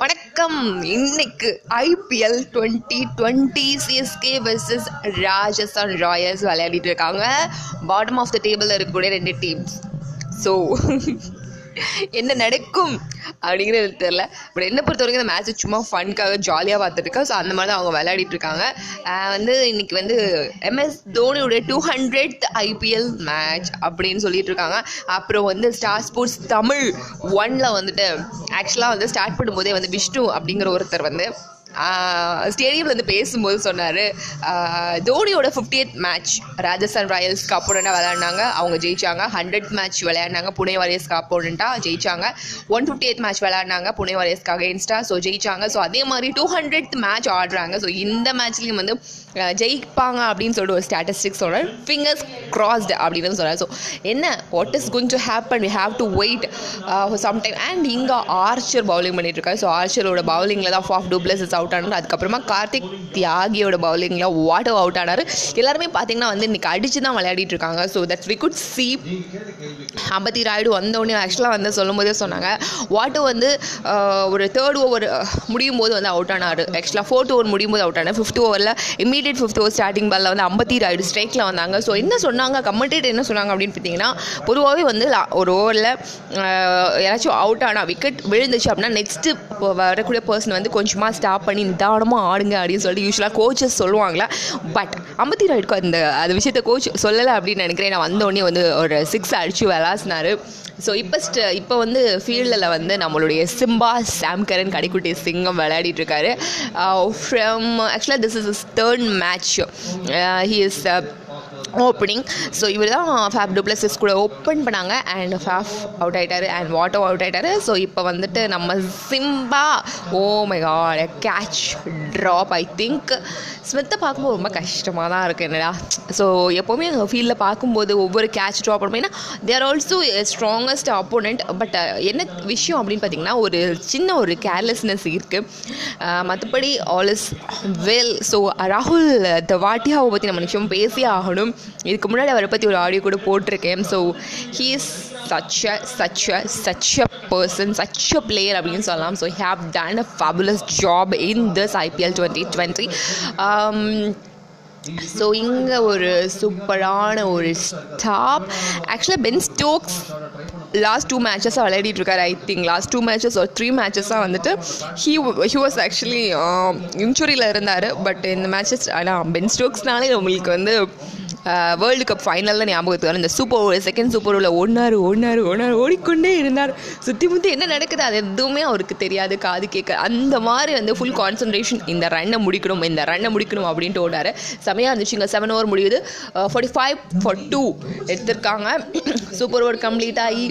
வணக்கம். இன்னைக்கு IPL twenty twenty CSK versus Rajasthan Royals விளையாடிட்டு இருக்காங்க. பாட்டம் ஆஃப் த டேபிளில் இருக்கக்கூடிய ரெண்டு டீம்ஸ் ஸோ என்ன நடக்கும்? அப்படிங்கிறது தெரில பட் என்ன பொறுத்த வரைக்கும் இந்த மேட்ச் சும்மா ஃபன்க்காக ஜாலியாக பார்த்துருக்கேன் ஸோ அந்த மாதிரி தான் அவங்க விளையாடிட்டு இருக்காங்க வந்து இன்னைக்கு வந்து எம்எஸ் தோனியுடைய டூ ஹண்ட்ரட் ஐபிஎல் மேட்ச் அப்படின்னு சொல்லிட்டு இருக்காங்க அப்புறம் வந்து ஸ்டார் ஸ்போர்ட்ஸ் தமிழ் ஒன்ல வந்துட்டு ஆக்சுவலாக வந்து ஸ்டார்ட் பண்ணும்போதே வந்து விஷ்ணு அப்படிங்கிற ஒருத்தர் வந்து ஸ்டேடியமில் வந்து பேசும்போது சொன்னார். தோனியோட ஃபிஃப்டியத் மேட்ச் ராஜஸ்தான் ராயல்ஸ்க்கு அப்போனண்ட்டாக விளையாடினாங்க. அவங்க ஜெயிச்சாங்க. ஹண்ட்ரட் மேட்ச் விளையாடினாங்க. புனே வாரியர்ஸ்க்கு அப்போனண்ட்டாக ஜெயிச்சாங்க. ஒன் ஃபிஃப்டி எய்த் மேட்ச் விளையாடினாங்க. புனே வாரியர்ஸ்க்காக இன்ஸ்டா ஸோ ஜெயிச்சாங்க. ஸோ அதே மாதிரி டூ ஹண்ட்ரட் மேட்ச் ஆடுறாங்க. ஸோ இந்த மேட்ச்லேயும் வந்து ஜெயிப்பாங்க அப்படின்னு சொல்லிட்டு ஒரு ஸ்டாட்டிஸ்டிக்ஸ் சொல்கிறார் ஃபிங்கர்ஸ் கிராஸ்டு அப்படின்னு சொல்கிறார் ஸோ என்ன what is going to happen we have to wait some time and இங்கே ஆர்ச்சர் பவுலிங் பண்ணிட்டு இருக்காரு ஸோ ஆர்ச்சரோட பவுலிங்கில் தான் ஃபாஃப் இஸ் அவுட் ஆனார். அதுக்கப்புறமா கார்த்திக் தியாகியோட பவுலிங்கில் வாட்டர் அவுட் ஆனார். எல்லாருமே பார்த்தீங்கன்னா வந்து இன்றைக்கி அடித்து தான் விளையாடிட்டு இருக்காங்க. So that we could see Ambati Rayudu வந்தோடனே ஆக்சுவலாக வந்து சொல்லும்போதே சொன்னாங்க. வாட்டு வந்து uh, ஒரு தேர்ட் ஓவர் uh, முடியும் போது வந்து அவுட் ஆனார். ஆக்சுவலாக ஃபோர்த் ஓவர் முடியும் போது அவுட் ஆனார். ஃபிஃப்த் ஓவரில் இமீடியட் ஃபிஃப்த் ஓவர் ஸ்டார்டிங் பாலில் வந்து அம்பத்தி ராய்டு ஸ்ட்ரைக்கில் வந்தாங்க. ஸோ என்ன சொன்னாங்க? கமெண்டேட் என்ன சொன்னாங்க அப்படின்னு பார்த்தீங்கன்னா பொதுவாகவே வந்து ஒரு ஓவரில் யாராச்சும் அவுட் ஆனால் விக்கெட் விழுந்துச்சு அப்படின்னா நெக்ஸ்ட்டு வரக்கூடிய பர்சன் வந்து கொஞ்சமாக ஸ்டாப் பண்ணி நிதானமாக ஆடுங்க அப்படின்னு சொல்லிட்டு யூஸ்வலாக கோச்சஸ் சொல்லுவாங்களா பட் அம்பத்தி ராயுடுக்கு அந்த அந்த விஷயத்த கோச் சொல்லலை அப்படின்னு நினைக்கிறேன். நான் வந்தோடனே வந்து ஒரு சிக்ஸ் அடிச்சு விளாசினாரு. ஸோ இப்போ ஸ்ட இப்போ வந்து ஃபீல்டில் வந்து நம்மளுடைய சிம்பா சாம்கரன் கடைக்குட்டி சிங்கம் விளையாடிட்டு இருக்காரு. ஃப்ரம் ஆக்சுவலாக this is is third match he is opening so இவர் தான் ஃபேப் டூப்ளஸஸ் கூட ஓப்பன் பண்ணாங்க. அண்ட் ஃபேஃப் அவுட் ஆகிட்டார் அண்ட் வாட்டோ அவுட் ஆகிட்டாரு ஸோ இப்போ வந்துட்டு நம்ம சிம்பா ஓ my god catch drop I think ஸ்மித்தை பார்க்கும்போது ரொம்ப கஷ்டமாக தான் இருக்குது என்னடா. ஸோ எப்போவுமே ஃபீல்டில் பார்க்கும்போது ஒவ்வொரு கேட்ச் ட்ராப் பண்ணுவேன் there also strongest opponent but என்ன விஷயம் அப்படின்னு பார்த்தீங்கன்னா ஒரு சின்ன ஒரு கேர்லெஸ்னஸ் இருக்குது மற்றபடி ஆல் இஸ் வெல் ஸோ ராகுல் தவாட்டியாவை பற்றி நம்ம நிமிஷம் பேசியே ஆகணும். இதுக்கு முன்னாடி அவரை பற்றி ஒரு ஆடியோ கூட போட்டிருக்கேன். So he is such a such a such a person such a player அப்படின்னு சொல்லலாம். So have done a fabulous job in this IPL twenty twenty so இங்கே ஒரு சூப்பரான ஒரு ஸ்டாப் ஆக்சுவலாக பென் ஸ்டோக்ஸ் லாஸ்ட் டூ மேட்சஸாக விளையாடிட்டு இருக்காரு I think last two matches ஒரு த்ரீ மேட்சஸாக வந்துட்டு ஹீ ஹி வாஸ் ஆக்சுவலி இன்ஜுரியில் இருந்தார். பட் இந்த மேட்சஸ் ஆனால் பென் ஸ்டோக்ஸ்னாலே உங்களுக்கு வந்து வேர்ல்டு கப் ஃபைனலில் ஞாபகத்துக்கு வரும் இந்த சூப்பர் ஓவர் செகண்ட் சூப்பர் ஓவரில் ஒன்னார் ஒன்னார் ஒன்னார் ஓடிக்கொண்டே இருந்தார். சுற்றி முற்றி என்ன நடக்குது அது எதுவுமே அவருக்கு தெரியாது காது கேட்க. அந்த மாதிரி வந்து ஃபுல் கான்சன்ட்ரேஷன் இந்த ரன்னை முடிக்கணும் இந்த ரன்னை முடிக்கணும் அப்படின்ட்டு ஓடாரு செமையாக இருந்துச்சு. இங்கே செவன் ஓவர் முடியுது. ஃபார்ட்டி ஃபைவ் ஃபார் டூ எடுத்திருக்காங்க. சூப்பர் ஓவர் கம்ப்ளீட் ஆகி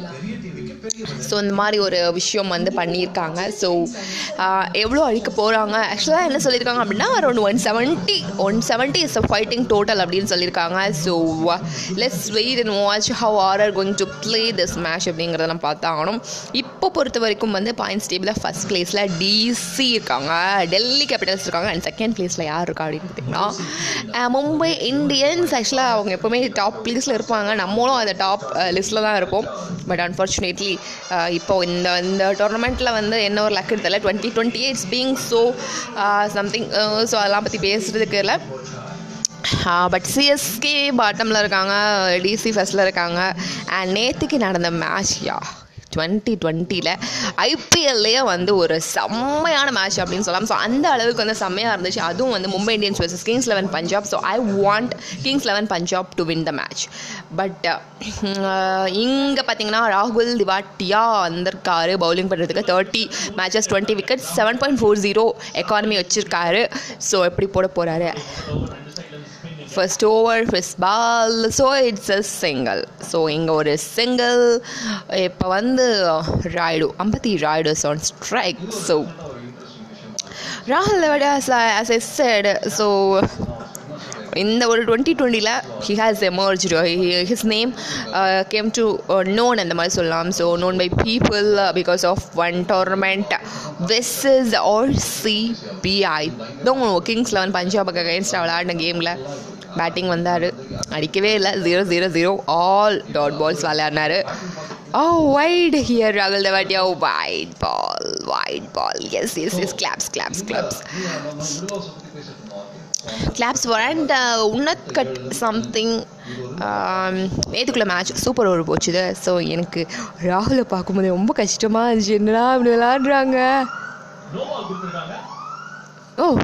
ஸோ இந்த மாதிரி ஒரு விஷயம் வந்து பண்ணியிருக்காங்க. ஸோ எவ்வளோ அழிக்க போகிறாங்க ஆக்சுவலாக என்ன சொல்லியிருக்காங்க அப்படின்னா around one seventy one seventy is a fighting total அப்படின்னு சொல்லியிருக்காங்க. So let's wait and watch how R R going to play this match அப்படிங்கிறத நம்ம பார்த்தாகணும். இப்போ பொறுத்த வரைக்கும் வந்து பாயிண்ட்ஸ் டேபிளில் ஃபஸ்ட் பிளேஸில் டிசி இருக்காங்க. டெல்லி கேபிட்டல்ஸ் இருக்காங்க. அண்ட் செகண்ட் பிளேஸில் யார் இருக்கா அப்படின்னு பார்த்தீங்கன்னா மும்பை இந்தியன்ஸ் ஆக்சுவலாக அவங்க எப்போவுமே டாப் பிளேஸில் இருப்பாங்க. நம்மளும் அந்த டாப் லிஸ்ட்டில் தான் இருப்போம். பட் அன்ஃபார்ச்சுனேட்லி இப்போ இந்த இந்த டோர்னமெண்ட்டில் வந்து என்ன ஒரு லக் தெரியல twenty twenty it's being so something so அதெல்லாம் பற்றி பேசுகிறதுக்கு இல்லை. பட் சிஎஸ்கே பாட்டமில் இருக்காங்க. டிசி ஃபஸ்ட்டில் இருக்காங்க. அண்ட் நேற்றுக்கு நடந்த மேட்ச் யா டுவெண்ட்டி டுவெண்ட்டியில் ஐபிஎல்லையே வந்து ஒரு செம்மையான மேட்ச் அப்படின்னு சொல்லலாம். ஸோ அந்த அளவுக்கு வந்து செம்மையாக இருந்துச்சு. அதுவும் வந்து Mumbai Indians versus Kings Eleven Punjab. So I want Kings Eleven Punjab to win the match but இங்கே பார்த்தீங்கன்னா ராகுல் திவாட்டியா வந்திருக்காரு. பவுலிங் பண்ணுறதுக்கு thirty matches twenty wicket seven point four zero economy வச்சுருக்காரு. ஸோ எப்படி போட போகிறாரு first over first ball so it's a single so இங்கே ஒரு சிங்கிள் இப்போ வந்து Rayudu Ambati Rayudu on strike so ராகுல் ஆஸ் எ செட் ஸோ இந்த ஒரு டுவெண்ட்டி டுவெண்ட்டியில் he has emerge his name came to known அந்த மாதிரி சொல்லலாம். So known by people because of one tournament this is R CBI தான் Kings Eleven பஞ்சாபுக்கு against விளையாடின கேமில் பேட்டிங் வந்தார். அடிக்கவே இல்லை. Zero zero zero all dot balls விளையாடினார். ஓ வைட் ஹியர் ராகுல் Devatia. Oh, wide ball, wide ball Yes, yes yes Claps, claps claps claps four and Unnat cut something நேற்றுக்குள்ள மேட்ச் சூப்பர் ஓவர் போச்சுது so எனக்கு ராகுலை பார்க்கும்போது ரொம்ப கஷ்டமாக இருந்துச்சு. என்னடா இப்படி விளாடுறாங்க ஓ oh.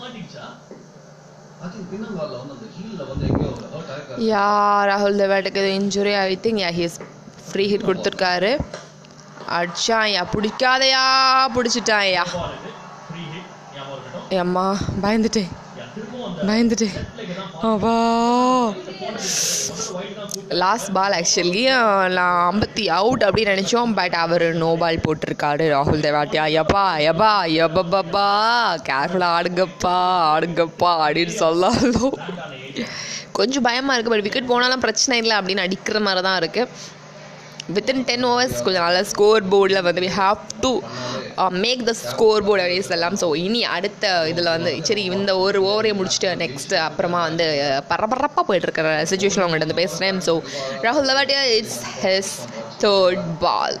மாட்டிக்கிச்சா அது பின்னங்கால வந்து அந்த ஹீல்ல வந்து எங்கேயோ ஹர்ட் ஆயிருக்காரு. யா ராகுல் தேவாட்டுக்கு injury I think yeah his free hit கொடுத்துருக்காரு. அடிச்சான் யா பிடிக்காதையா பிடிச்சிட்டான் யா இது அம்மா பயந்துட்டேன். பயந்துட்டு. அவா. லாஸ்ட் பால் ஆக்சுவலி நான் ஐம்பத்தி அவுட் அப்படின்னு நினச்சோம். பட் அவர் நோ பால் போட்டிருக்காரு ராகுல் தேவாட்டியா எப்பா எப்பா எப்பப்பா கேர்ஃபுல்லாக ஆடுங்கப்பா ஆடுங்கப்பா அப்படின்னு சொல்லாலும். கொஞ்சம் பயமாக இருக்குது பட் விக்கெட் போனாலும் பிரச்சனை இல்லை அப்படின்னு அடிக்கிற மாதிரி தான் இருக்குது வித்தின் டென் ஓவர்ஸ் கொஞ்சம் நல்ல ஸ்கோர் போர்டில் வந்து we have to make the score board அப்படின்னு சொல்லலாம் ஸோ இனி அடுத்த இதில் வந்து சரி இந்த ஒரு ஓவரை முடிச்சுட்டு நெக்ஸ்ட் அப்புறமா வந்து uh, பரபரப்பாக போயிட்டு இருக்கிற சுச்சுவேஷன் அவங்கள்ட்ட வந்து பேசுகிறேன் ஸோ ராகுல் Tewatia it's his third ball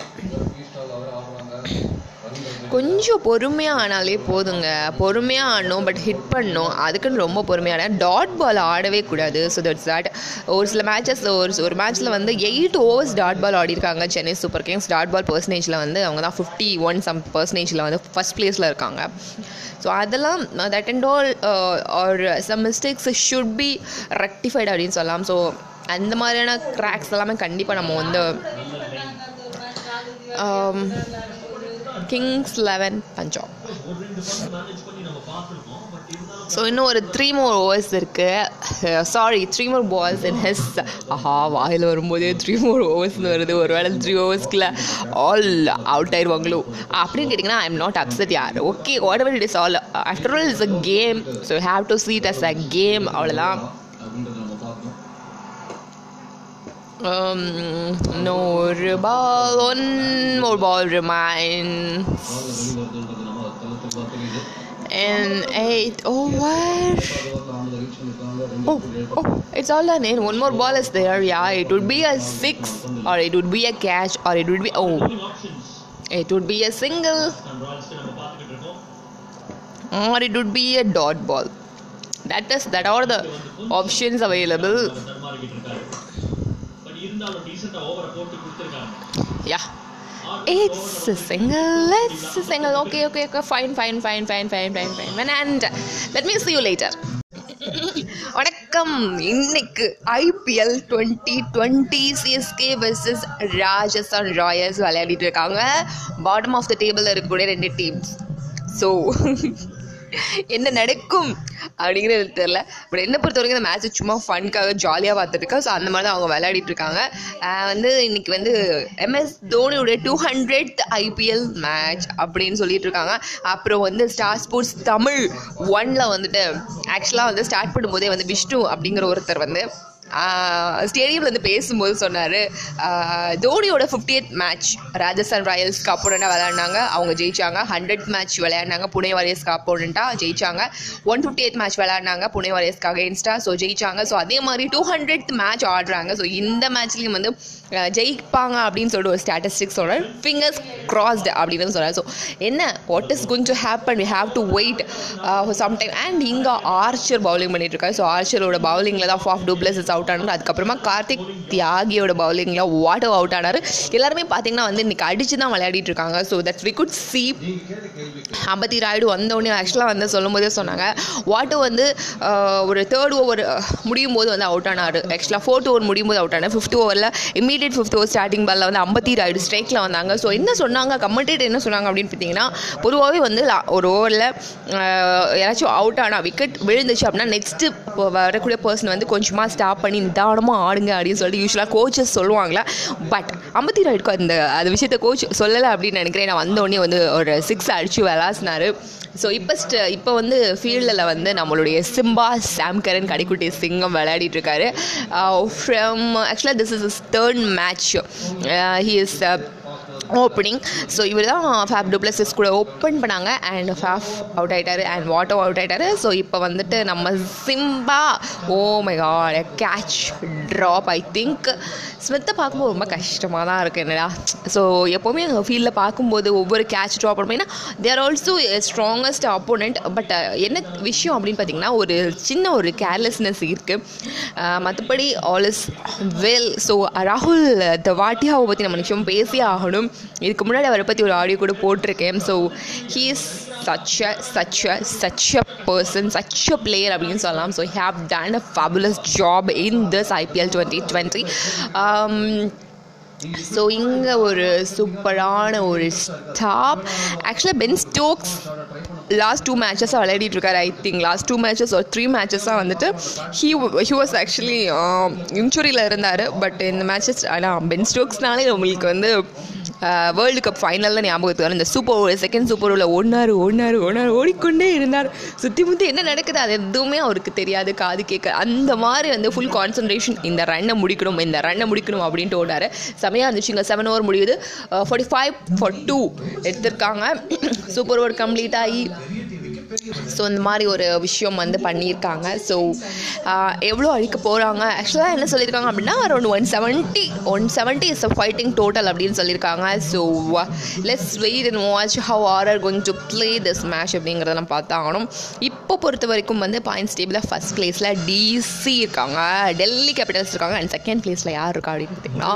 கொஞ்சம் பொறுமையாக ஆனாலே போதுங்க. பொறுமையாக ஆடணும் பட் ஹிட் பண்ணணும். அதுக்குன்னு ரொம்ப பொறுமையான டாட் பால் ஆடவே கூடாது. ஸோ தட்ஸ் தட் ஒரு சில மேட்சஸ் ஒரு ஒரு மேட்ச்சில் வந்து eight overs dot ball ஆடிருக்காங்க Chennai Super Kings dot ball பர்சன்டேஜில் வந்து அவங்க தான் ஃபிஃப்டி ஒன் சம் பர்சன்டேஜில் வந்து ஃபஸ்ட் ப்ளேஸில் இருக்காங்க. ஸோ அதெல்லாம் that and all are some mistakes should be rectified அப்படின்னு சொல்லலாம். ஸோ அந்த மாதிரியான கிராக்ஸ் எல்லாமே கண்டிப்பாக நம்ம வந்து um, Kings Eleven Punjab so இன்னும் ஒரு த்ரீ மோர் ஓவர்ஸ் இருக்குது sorry three more balls in has ஆஹா வாயில் வரும்போதே த்ரீ மோர் ஓவர்ஸ்னு வருது. ஒரு வேளை த்ரீ ஓவர்ஸ்க்குள்ள ஆல் அவுட் ஆயிடுவாங்களோ அப்படின்னு கேட்டிங்கன்னா ஐ எம் நாட் அப்செட் யார் okay whatever it is all after all is a game so have to see it as a game அவ்வளோதான் Um, no ball, one more ball remains. And eight over. Oh, oh, it's all done in. One more ball is there. Yeah, it would be a six, or it would be a catch, or it would be oh, it would be a single, or it would be a dot ball. That is that are the options available. இருந்தாலும் டீசெண்டா ஓவரை போட்டு கொடுத்துருக்காங்க Yeah. It's a single. It's a single. Okay, okay, okay. Fine, fine, fine, fine, fine, fine, fine. And let me see you later. வணக்கம் இன்னைக்கு IPL twenty twenty CSK versus Rajasthan Royals விளையாடிட்டு இருக்காங்க bottom of the டேபிளில் இருக்கக்கூடிய ரெண்டு teams so என்ன நடக்கும் அப்படிங்கிறது எனக்கு தெரியல. பட் என்னை பொறுத்த வரைக்கும் இந்த மேட்ச் சும்மா ஃபன்க்காக ஜாலியாக பார்த்துட்டு இருக்கேன் ஸோ அந்த மாதிரி தான் அவங்க விளையாடிட்டு இருக்காங்க. வந்து இன்னைக்கு வந்து எம்எஸ் தோனியோட டூ ஹண்ட்ரட் ஐபிஎல் மேட்ச் அப்படின்னு சொல்லிட்டு இருக்காங்க. அப்புறம் வந்து ஸ்டார் ஸ்போர்ட்ஸ் தமிழ் ஒன்ல வந்துட்டு ஆக்சுவலாக வந்து ஸ்டார்ட் பண்ணும்போதே வந்து விஷ்ணு அப்படிங்கிற ஒருத்தர் வந்து ஸ்டேடியமில் வந்து பேசும்போது சொன்னார் தோனியோட ஃபிஃப்டியத் மேட்ச் ராஜஸ்தான் ராயல்ஸ் அப்போனண்ட்டாக விளையாடினாங்க. அவங்க ஜெயிச்சாங்க. ஹண்ட்ரட் மேட்ச் விளையாடினாங்க. புனே வாரியர்ஸ் அப்போனண்ட்டாக ஜெயிச்சாங்க. ஒன் ஃபிஃப்டி மேட்ச் விளையாடினாங்க. புனே வாரியர்ஸ்க்கு அகேன்ஸ்டாக ஸோ ஜெயிச்சாங்க. ஸோ அதே மாதிரி டூ ஹண்ட்ரட் மேட்ச் ஆடுறாங்க. ஸோ இந்த மேட்ச்லேயும் வந்து ஜெயிப்பாங்க அப்படின்னு சொல்லிட்டு ஒரு ஸ்டாட்டிஸ்டிக்ஸ் சொல்கிறேன் ஃபிங்கர்ஸ் கிராஸ்டு அப்படின்னு சொல்கிறார் ஸோ என்ன what is going to happen we have to wait sometime and இங்கே ஆர்ச்சர் பவுலிங் பண்ணிட்டு இருக்காரு. ஸோ ஆர்ச்சரோட பவுலிங்கில் தான் ஃபாஃப் டூப்ளஸஸ் அவுட் ஆனார். அதுக்கப்புறமா கார்த்திக் தியாகியோட பவுலிங்கில் வாட்டர் அவுட் ஆனார். எல்லாருமே பார்த்தீங்கன்னா வந்து இன்னைக்கு அடிச்சு தான் விளையாடிட்டு இருக்காங்க. So that we could see ஐம்பத்தி அம்பத்தி ராயுடு வந்தோடனே ஆக்சுவலாக வந்து சொல்லும் போதே சொன்னாங்க. வாட்டு வந்து ஒரு தேர்ட் ஓவர் முடியும் போது வந்து அவுட் ஆனார். ஆக்சுவலாக ஃபோர்த் ஓவர் முடியும் போது அவுட் ஆனார். ஃபிஃப்த் ஓவரில் இமீடியட் ஃபிஃப்த் ஓவர் ஸ்டார்டிங் பாலில் வந்து ஐம்பத்தி ஆயிடு ஸ்ட்ரைக்கில் வந்தாங்க. ஸோ என்ன சொன்னாங்க? கமெண்டேட் என்ன சொன்னாங்க அப்படின்னு பார்த்தீங்கன்னா பொதுவாகவே வந்து ஒரு ஓவரில் யாராச்சும் அவுட் ஆனால் விக்கெட் விழுந்துச்சு அப்படின்னா நெக்ஸ்ட்டு வரக்கூடிய பர்சன் வந்து கொஞ்சமாக ஸ்டாப் பண்ணி நிதானமாக ஆடுங்க அப்படின்னு சொல்லிட்டு யூஸ்வலாக கோச்சஸ் சொல்லுவாங்களா? பட் அம்பத்தி ராயுடுக்கு அந்த அந்த விஷயத்த கோச் சொல்லலை அப்படின்னு நினைக்கிறேன். நான் வந்தோடனே வந்து ஒரு சிக்ஸ் அடிச்சு விளாசினார். ஸோ இப்போ இப்போ வந்து ஃபீல்டில் வந்து நம்மளுடைய சிம்பா சாம்கரன் கடைக்குட்டி சிங்கம் விளையாடிட்டு இருக்காரு. ஃப்ரம் ஆக்சுவலாக this is is third match he is opening so இவர் தான் ஃபேப் டூப்ளஸஸ் கூட ஓப்பன் பண்ணாங்க. அண்ட் ஃபேஃப் அவுட் ஆகிட்டார் அண்ட் வாட்டோ அவுட் ஆகிட்டார் ஸோ இப்போ வந்துட்டு நம்ம சிம்பா ஓ my god catch drop I think ஸ்மித்தை பார்க்கும்போது ரொம்ப கஷ்டமாக தான் இருக்குது என்னடா. ஸோ எப்போவுமே ஃபீல்டில் பார்க்கும்போது ஒவ்வொரு கேட்ச் ட்ராப் பண்ணும்போது there also strongest opponent but என்ன விஷயம் அப்படின்னு பார்த்தீங்கன்னா ஒரு சின்ன ஒரு கேர்லெஸ்னஸ் இருக்குது மற்றபடி ஆல் இஸ் வெல் ஸோ ராகுல் தவாட்டியாவை பற்றி நம்ம நிச்சயம் பேசியே ஆகணும். இதுக்கு முன்னாடி அவரை பற்றி ஒரு ஆடியோ கூட போட்டிருக்கேன். So he is such a such a such a person such a player அப்படின்னு சொல்லலாம். So have done a fabulous job in this IPL twenty twenty so இங்கே ஒரு சூப்பரான ஒரு ஸ்டாப் ஆக்சுவலாக பென் ஸ்டோக்ஸ் லாஸ்ட் டூ மேட்சஸாக விளையாடிட்டு இருக்காரு I think last two matches ஒரு த்ரீ மேட்சஸாக வந்துட்டு ஹீ ஹி வாஸ் ஆக்சுவலி இன்ஜுரியில் இருந்தார். பட் இந்த மேட்சஸ் ஆனால் பென் ஸ்டோக்ஸ்னாலே உங்களுக்கு வந்து வேர்ல்டு கப் ஃபைனலில் ஞாபகத்துக்கு இந்த சூப்பர் ஓவர் செகண்ட் சூப்பர் ஓவரில் ஒன்னாரு ஒன்னாரு ஒன்னார் ஓடிக்கொண்டே இருந்தார். சுற்றி முற்றி என்ன நடக்குது? அது எதுவுமே அவருக்கு தெரியாது காது கேட்க. அந்த மாதிரி வந்து ஃபுல் கான்சன்ட்ரேஷன் இந்த ரன்னை முடிக்கணும் இந்த ரன்னை முடிக்கணும் அப்படின்ட்டு ஓடாரு. செமையாக இருந்துச்சு. இங்கே செவன் ஓவர் முடியுது. ஃபார்ட்டி ஃபைவ் ஃபார் டூ எடுத்திருக்காங்க. சூப்பர் ஓவர் கம்ப்ளீட் ஆகி ஸோ இந்த மாதிரி ஒரு விஷயம் வந்து பண்ணியிருக்காங்க. ஸோ எவ்வளோ அழிக்க போகிறாங்க ஆக்சுவலாக என்ன சொல்லியிருக்காங்க அப்படின்னா around one seventy one seventy is a fighting total அப்படின்னு சொல்லியிருக்காங்க. So let's wait and watch how R R going to play this match அப்படிங்கிறத நம்ம பார்த்தாகணும். இப்போ பொறுத்த வரைக்கும் வந்து பாயிண்ட்ஸ் டேபிளில் ஃபஸ்ட் பிளேஸில் டிசி இருக்காங்க. டெல்லி கேபிட்டல்ஸ் இருக்காங்க. அண்ட் செகண்ட் பிளேஸில் யார் இருக்கா அப்படின்னு பார்த்தீங்கன்னா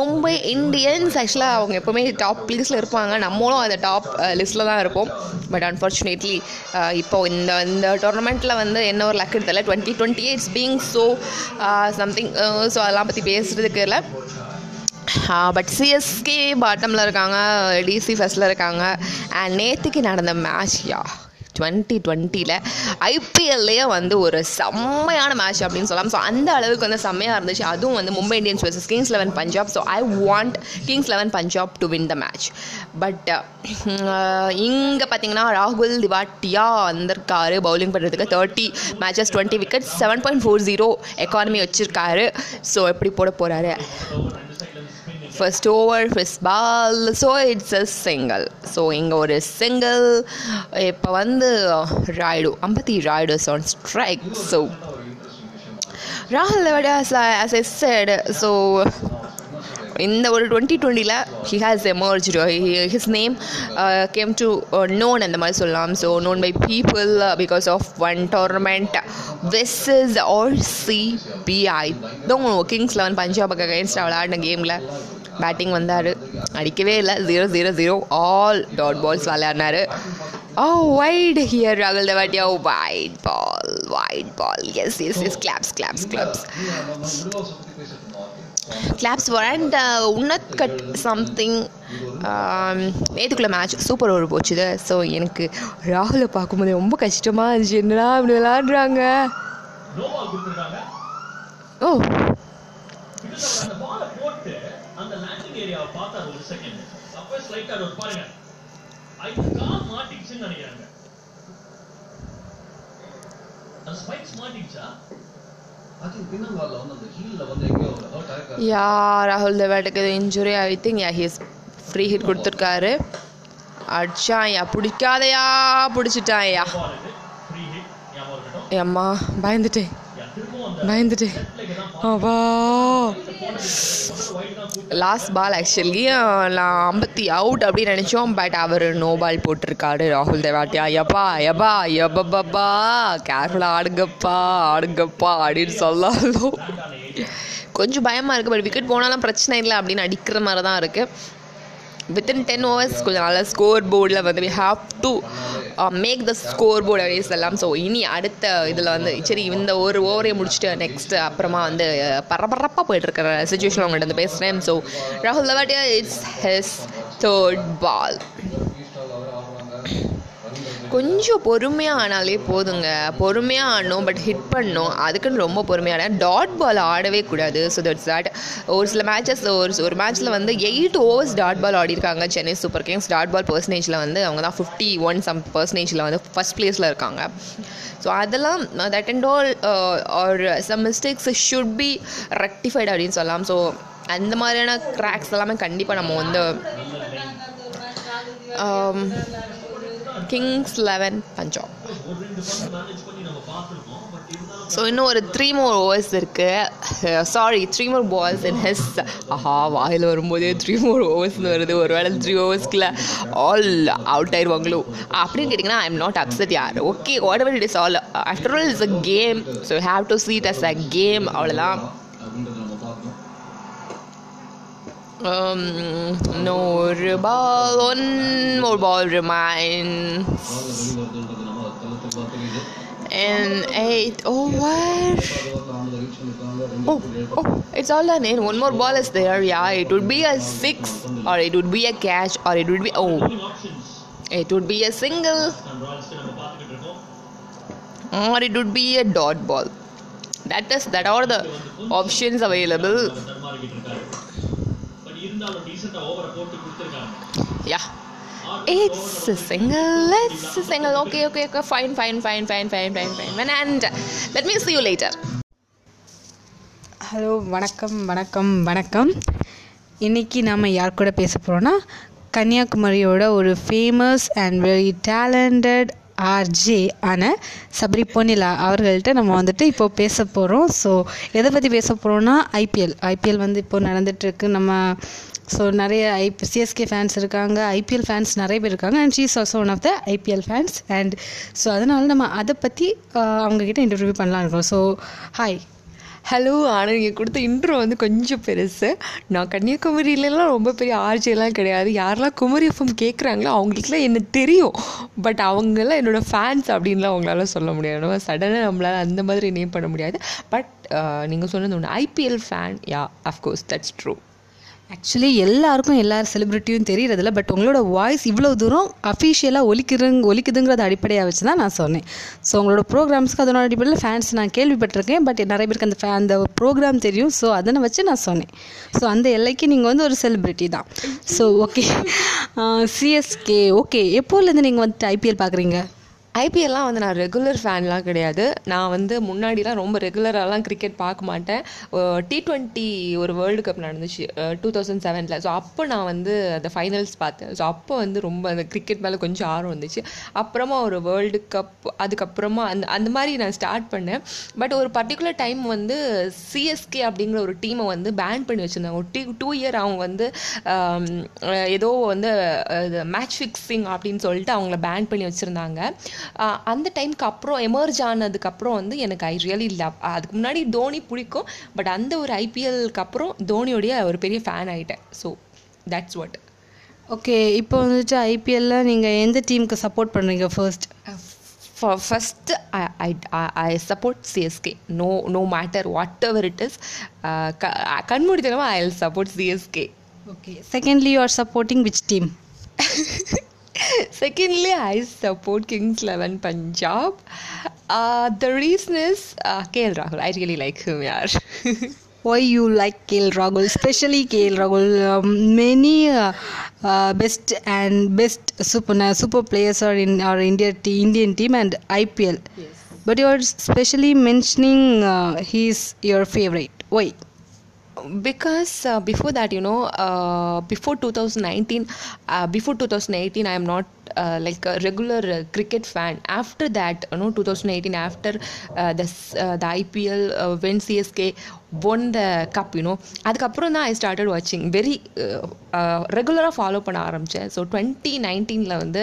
மும்பை இந்தியன்ஸ் ஆக்சுவலாக அவங்க எப்போவுமே டாப் பிளேஸில் இருப்பாங்க. நம்மளும் அந்த டாப் லிஸ்ட்டில் தான் இருப்போம். பட் அன்ஃபார்ச்சுனேட்லி இப்போ இந்த இந்த டோர்னமெண்ட்டில் வந்து என்ன ஒரு luck எடுத்தல twenty twenty it's being so something so அதெல்லாம் பற்றி பேசுகிறதுக்கு இல்லை. பட் சிஎஸ்கே பாட்டமில் இருக்காங்க டிசி ஃபஸ்ட்டில் இருக்காங்க அண்ட் நேற்றுக்கு நடந்த மேட்ச் யா டுவெண்ட்டி டுவெண்ட்டியில் ஐபிஎல்லையே வந்து ஒரு செம்மையான மேட்ச் அப்படின்னு சொல்லலாம். ஸோ அந்த அளவுக்கு வந்து செம்மையாக இருந்துச்சு. அதுவும் வந்து Mumbai Indians versus Kings Eleven Punjab so I want Kings Eleven Punjab to win the match but இங்கே பார்த்தீங்கன்னா ராகுல் திவாட்டியா வந்திருக்காரு பவுலிங் பண்ணுறதுக்கு thirty matches twenty wicket seven point four zero economy வச்சுருக்காரு. ஸோ எப்படி போட போகிறாரு first over first ball so it's a single so இங்கே ஒரு சிங்கிள் இப்போ வந்து Rayudu Ambati Rayudu on strike so ராகுல் விட ஆஸ் எஸ் செட் ஸோ இந்த ஒரு டுவெண்ட்டி டுவெண்ட்டியில் he has emerge his name came to known அந்த மாதிரி சொல்லலாம். So known by people because of one tournament this is all CBI தான் கிங்ஸ் லெவன் பஞ்சாபுக்கு அகேன்ஸ்டாக விளையாடின கேமில் பேட்டிங் வந்தார். அடிக்கவே இல்லை. Zero zero zero all dot balls விளையாடினாரு. Oh wide here ராகுல் Tewatia wide ball wide ball yes yes yes claps claps claps claps and Unnat cut something நேற்றுக்குள்ள மேட்ச் சூப்பர் ஓவர் போச்சுது. ஸோ எனக்கு ராகுலை பார்க்கும்போது ரொம்ப கஷ்டமாக இருந்துச்சு. என்னடா இப்படி விளாடுறாங்க ஓ இதுல அந்த பாலை போட்டு அந்த ஏரியாவை பார்த்தாரு ஒரு செகண்ட் அப்போ ஸ்லைட் ஆட் ஒரு பாருங்க. ஐ கால் மாட்டிக்கிச்சுன்னு நினைக்கிறாங்க. அந்த ஸ்பைக்ஸ் யா ராகுல் தேவாட்டுக்கு injury I think yeah his free hit கொடுத்துருக்காரு. அடிச்சான் யா பிடிக்காதயா பிடிச்சிட்டான் யா பால் இது ஃப்ரீ ஹிட் ஞாபகம் இருக்கட்டும். அம்மா பயந்துட்டேன். பயந்துட்டேன். அவா. லாஸ்ட் பால் ஆக்சுவலி நான் ஐம்பத்தி அவுட் அப்படின்னு நினச்சோம். பட் அவர் நோ பால் போட்டிருக்காரு ராகுல் தேவாட்டியா எப்பா எப்பா எப்பப்பா கேர்ஃபுல்லாக ஆடுங்கப்பா ஆடுங்கப்பா அப்படின்னு சொல்லாலும் கொஞ்சம் பயமாக இருக்குது பட் விக்கெட் போனாலும் பிரச்சனை இல்லை அப்படின்னு அடிக்கிற மாதிரி தான் இருக்குது வித்தின் டென் ஓவர்ஸ் கொஞ்சம் நல்ல ஸ்கோர் போர்டில் வந்து we have to make the score board அப்படின்னு சொல்லலாம் ஸோ இனி அடுத்த இதில் வந்து சரி இந்த ஒரு ஓவரையும் முடிச்சுட்டு நெக்ஸ்ட் அப்புறமா வந்து uh, பரபரப்பாக போயிட்டுருக்கிற சுச்சுவேஷன் அவங்கள்ட்ட வந்து பேசுகிறேன் ஸோ ராகுல் Tewatia it's his third ball stall அவர் ஆடுறாங்க ரன் கொஞ்சம் பொறுமையாக ஆனாலே போதுங்க. பொறுமையாக ஆடணும் பட் ஹிட் பண்ணணும். அதுக்குன்னு ரொம்ப பொறுமையான டாட் பால் ஆடவே கூடாது. ஸோ தட்ஸ் தட் ஒரு சில மேட்சஸ் ஒரு ஒரு மேட்ச்சில் வந்து eight overs dot ball ஆடிருக்காங்க. Chennai Super Kings dot ball பர்சன்டேஜில் வந்து அவங்க தான் ஃபிஃப்டி ஒன் சம் பர்சன்டேஜில் வந்து ஃபஸ்ட் ப்ளேஸில் இருக்காங்க. ஸோ அதெல்லாம் that and all are some mistakes should be rectified அப்படின்னு சொல்லலாம். ஸோ அந்த மாதிரியான கிராக்ஸ் எல்லாமே கண்டிப்பாக நம்ம வந்து um, Kings Eleven Punjab so இன்னும் ஒரு த்ரீ மோர் ஓவர்ஸ் இருக்குது sorry three more balls in has ஆஹா வாயில் வரும்போதே த்ரீ மோர் ஓவர்ஸ்னு வருது. ஒரு வேளை த்ரீ ஓவர்ஸ்க்குள்ள ஆல் அவுட் ஆயிடுவாங்களோ அப்படின்னு கேட்டிங்கன்னா ஐ எம் நாட் அப்செட் யார் okay whatever it is all after all is a game so have to see it as a game அவ்வளோதான் Um, no ball, one more ball remains. And eight oh, over. Oh, oh, it's all done in. One more ball is there. Yeah, it would be a six, or it would be a catch, or it would be oh, it would be a single, or it would be a dot ball. That is that are the options available. இருந்தாலும் டீசெண்டா ஓவரை போட்டு கொடுத்துருக்காங்க Yeah. It's a single. It's a single. Okay, okay, okay. Fine, fine, fine, fine, fine, fine, fine. And let me see you later. Hello வணக்கம் வணக்கம் வணக்கம் இன்றைக்கி நாம் யார் கூட பேச போகிறோன்னா கன்னியாகுமரியோட ஒரு famous and very talented RJ ஆன சபரி பொன்னிலா அவர்கள்ட்ட நம்ம வந்துட்டு இப்போ பேச போகிறோம் ஸோ எதை பற்றி பேச போகிறோன்னா ஐபிஎல் ஐபிஎல் வந்து இப்போ நடந்துகிட்ருக்கு நம்ம ஸோ நிறைய ஐ சிஎஸ்கே ஃபேன்ஸ் இருக்காங்க. ஐபிஎல் ஃபேன்ஸ் நிறைய பேர் இருக்காங்க. And she's also one of the IPL fans and so அதனால நம்ம அதை பற்றி அவங்கக்கிட்ட இன்டர்வியூ பண்ணலாம் இருக்கோம். ஸோ ஹாய் ஹலோ ஆனால் நீங்கள் கொடுத்த இன்ட்ரோ வந்து கொஞ்சம் பெருசு. நான் கன்னியாகுமரியிலலாம் ரொம்ப பெரிய ஆர்ஜியெல்லாம் கிடையாது. யாரெல்லாம் குமரி எஃப்எம் கேட்குறாங்களோ அவங்களுக்குலாம் என்ன தெரியும். பட் அவங்கெல்லாம் என்னோடய ஃபேன்ஸ் அப்படின்லாம் அவங்களால சொல்ல முடியாது. நம்ம சடனாக நம்மளால் அந்த மாதிரி நேம் பண்ண முடியாது. பட் நீங்கள் சொன்னது ஒன்று IPL fan yeah of course that's true actually எல்லாருக்கும் எல்லா செலிப்ரிட்டியும் தெரியறதில்ல பட் உங்களோட வாய்ஸ் இவ்வளோ தூரம் அஃபிஷியலாக ஒலிக்கிறங் ஒலிக்குதுங்கிறத அடிப்படையாக வச்சு தான் நான் சொன்னேன். ஸோ உங்களோட ப்ரோக்ராம்ஸ்க்கு அதனோட அடிப்படையில் ஃபேன்ஸ் நான் கேள்விப்பட்டிருக்கேன் பட் நிறைய பேருக்கு அந்த ஃபே அந்த ப்ரோக்ராம் தெரியும் ஸோ அதனை வச்சு நான் சொன்னேன். ஸோ அந்த எல்லைக்கு நீங்கள் வந்து ஒரு செலிப்ரிட்டி தான். ஸோ ஓகே சிஎஸ்கே ஓகே எப்போலேருந்து நீங்கள் வந்துட்டு ஐபிஎல் பார்க்குறீங்க? ஐபிஎல்லாம் வந்து நான் ரெகுலர் ஃபேன்லாம் கிடையாது. நான் வந்து முன்னாடிலாம் ரொம்ப ரெகுலராலாம் கிரிக்கெட் பார்க்க மாட்டேன். டி ட்வெண்ட்டி ஒரு வேர்ல்டு கப் நடந்துச்சு. டூ தௌசண்ட் செவனில் ஸோ அப்போ நான் வந்து அந்த ஃபைனல்ஸ் பார்த்தேன். ஸோ அப்போ வந்து ரொம்ப அந்த கிரிக்கெட் மேலே கொஞ்சம் ஆர்வம் வந்துச்சு. அப்புறமா ஒரு வேர்ல்டு கப் அதுக்கப்புறமா அந்த அந்த மாதிரி நான் ஸ்டார்ட் பண்ணேன். பட் ஒரு பர்டிகுலர் டைம் வந்து சிஎஸ்கே அப்படிங்கிற ஒரு டீமை வந்து பேன் பண்ணி வச்சுருந்தாங்க. ஒரு டீ டூ இயர் அவங்க வந்து ஏதோ வந்து மேட்ச் ஃபிக்ஸிங் அப்படின்னு சொல்லிட்டு அவங்கள பேன் பண்ணி வச்சுருந்தாங்க. அந்த டைம்க்கு அப்புறம் எமர்ஜ் ஆனதுக்கப்புறம் வந்து எனக்கு ஐ ரியலி லவ் அதுக்கு முன்னாடி தோனி பிடிக்கும் பட் அந்த ஒரு ஐபிஎல்க்கு அப்புறம் தோனியோடைய ஒரு பெரிய ஃபேன் ஆகிட்டேன் ஸோ தட்ஸ் வாட் ஓகே இப்போ வந்துட்டு ஐபிஎல்ல நீங்கள் எந்த டீமுக்கு சப்போர்ட் பண்ணுறீங்க first first I I support CSK no no matter whatever it is கண்மூடித்தனமாக I will support CSK okay secondly you are supporting which team Secondly, I support Kings 11 Punjab. Uh, the reason is uh, KL Rahul. I really like him, yaar. why you like KL Rahul, especially KL Rahul. Um, many uh, uh, best and best super super players are in our India te- Indian team and IPL. But you are specially mentioning uh, he's your favorite. Why? Because uh, before that you know uh, before 2019 uh, before 2018 i am not uh, like a regular uh, cricket fan. After that you know 2018 after uh, the s- uh, the ipl uh, when csk won the cup you know அதுக்கப்புறம் தான் I started வாட்சிங் very ரெகுலராக follow பண்ண ஆரம்பித்தேன் so twenty நைன்டீனில் வந்து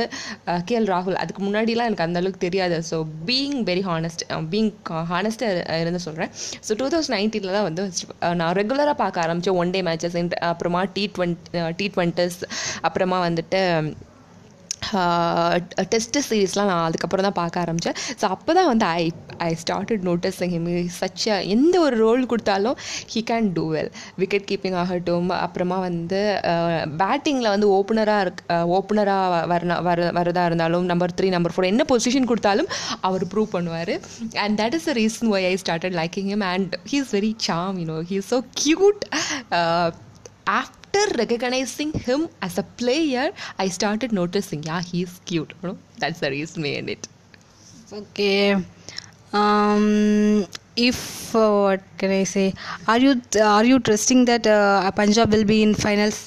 uh, KL ராகுல் அதுக்கு முன்னாடிலாம் எனக்கு அந்த அளவுக்கு தெரியாது. So being very honest being ஹானஸ்ட்டாக இருந்து சொல்கிறேன் ஸோ டூ தௌசண்ட் நைன்டீனில் தான் வந்து uh, நான் ரெகுலராக பார்க்க ஆரம்பித்தேன் ஒன் டே மேட்சஸ் அப்புறமா டி ட்வெண்ட் டி ட்வெண்ட்டஸ் அப்புறமா வந்துட்டு டெஸ்ட் சீரீஸ்லாம் நான் அதுக்கப்புறம் தான் பார்க்க ஆரம்பித்தேன் ஸோ அப்போ தான் வந்து I I started noticing him such எந்த ஒரு ரோல் கொடுத்தாலும் he can do well wicket keeping ஆகட்டும் அப்புறமா வந்து பேட்டிங்கில் வந்து ஓப்பனராக இருக் ஓப்பனராக வர வர வரதாக இருந்தாலும் நம்பர் த்ரீ நம்பர் ஃபோர் என்ன பொசிஷன் கொடுத்தாலும் அவர் ப்ரூவ் பண்ணுவார். And that is the reason why I started liking him and he is very Sam you know he is so cute after recognizing him as a player, I started noticing, yeah, he's cute. You know, that's the reason behind it. Okay. Um, if uh, what can I say? Are you are you trusting that uh, Punjab will be in finals?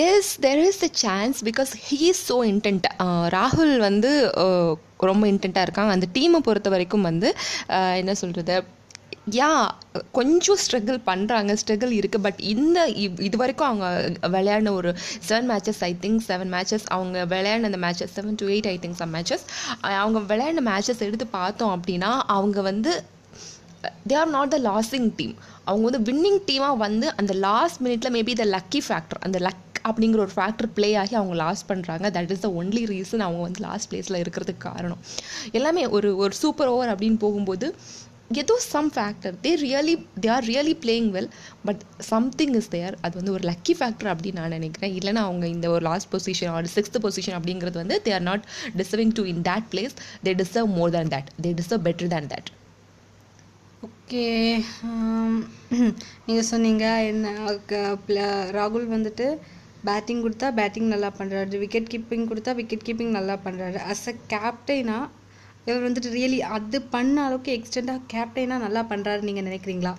Yes there is a chance because he is so intent ராகுல் வந்து uh, ரொம்ப இன்டென்ட்டாக இருக்காங்க அந்த டீமை பொறுத்த வரைக்கும் வந்து uh, என்ன சொல்கிறது யா கொஞ்சம் ஸ்ட்ரகிள் பண்ணுறாங்க ஸ்ட்ரகிள் இருக்குது பட் இந்த இவ்- இது வரைக்கும் அவங்க விளையாடின ஒரு seven matches I think seven matches அவங்க விளையாடின அந்த matches seven to eight I think some matches அவங்க விளையாடின மேட்சஸ் எடுத்து பார்த்தோம் அப்படின்னா அவங்க வந்து they are not the losing team அவங்க வந்து வின்னிங் டீமாக வந்து அந்த லாஸ்ட் மினிட்ல மேபி த லக்கி ஃபேக்டர் அந்த லக் அப்படிங்கிற ஒரு ஃபேக்டர் ப்ளே ஆகி அவங்க லாஸ் பண்ணுறாங்க that is the only reason அவங்க வந்து லாஸ்ட் பிளேஸில் இருக்கிறதுக்கு காரணம். எல்லாமே ஒரு ஒரு சூப்பர் ஓவர் அப்படின்னு போகும்போது ஏதோ some factor they really they are really playing well but something is there அது வந்து ஒரு லக்கி ஃபேக்டர் அப்படின்னு நான் நினைக்கிறேன். இல்லைன்னா அவங்க இந்த ஒரு last position or sixth position அப்படிங்கிறது வந்து they are not deserving to in that place they deserve more than that they deserve better than that okay நீங்கள் சொன்னீங்க என்ன ராகுல் வந்துட்டு பேட்டிங் கொடுத்தா பேட்டிங் நல்லா பண்ணுறாரு விக்கெட் கீப்பிங் கொடுத்தா விக்கெட் கீப்பிங் நல்லா பண்ணுறாரு அஸ் அ கேப்டைனா இவர் வந்துட்டு ரியலி அது பண்ண அளவுக்கு எக்ஸ்டெண்டாக கேப்டனாக நல்லா பண்ணுறாரு நீங்கள் நினைக்கிறீங்களா?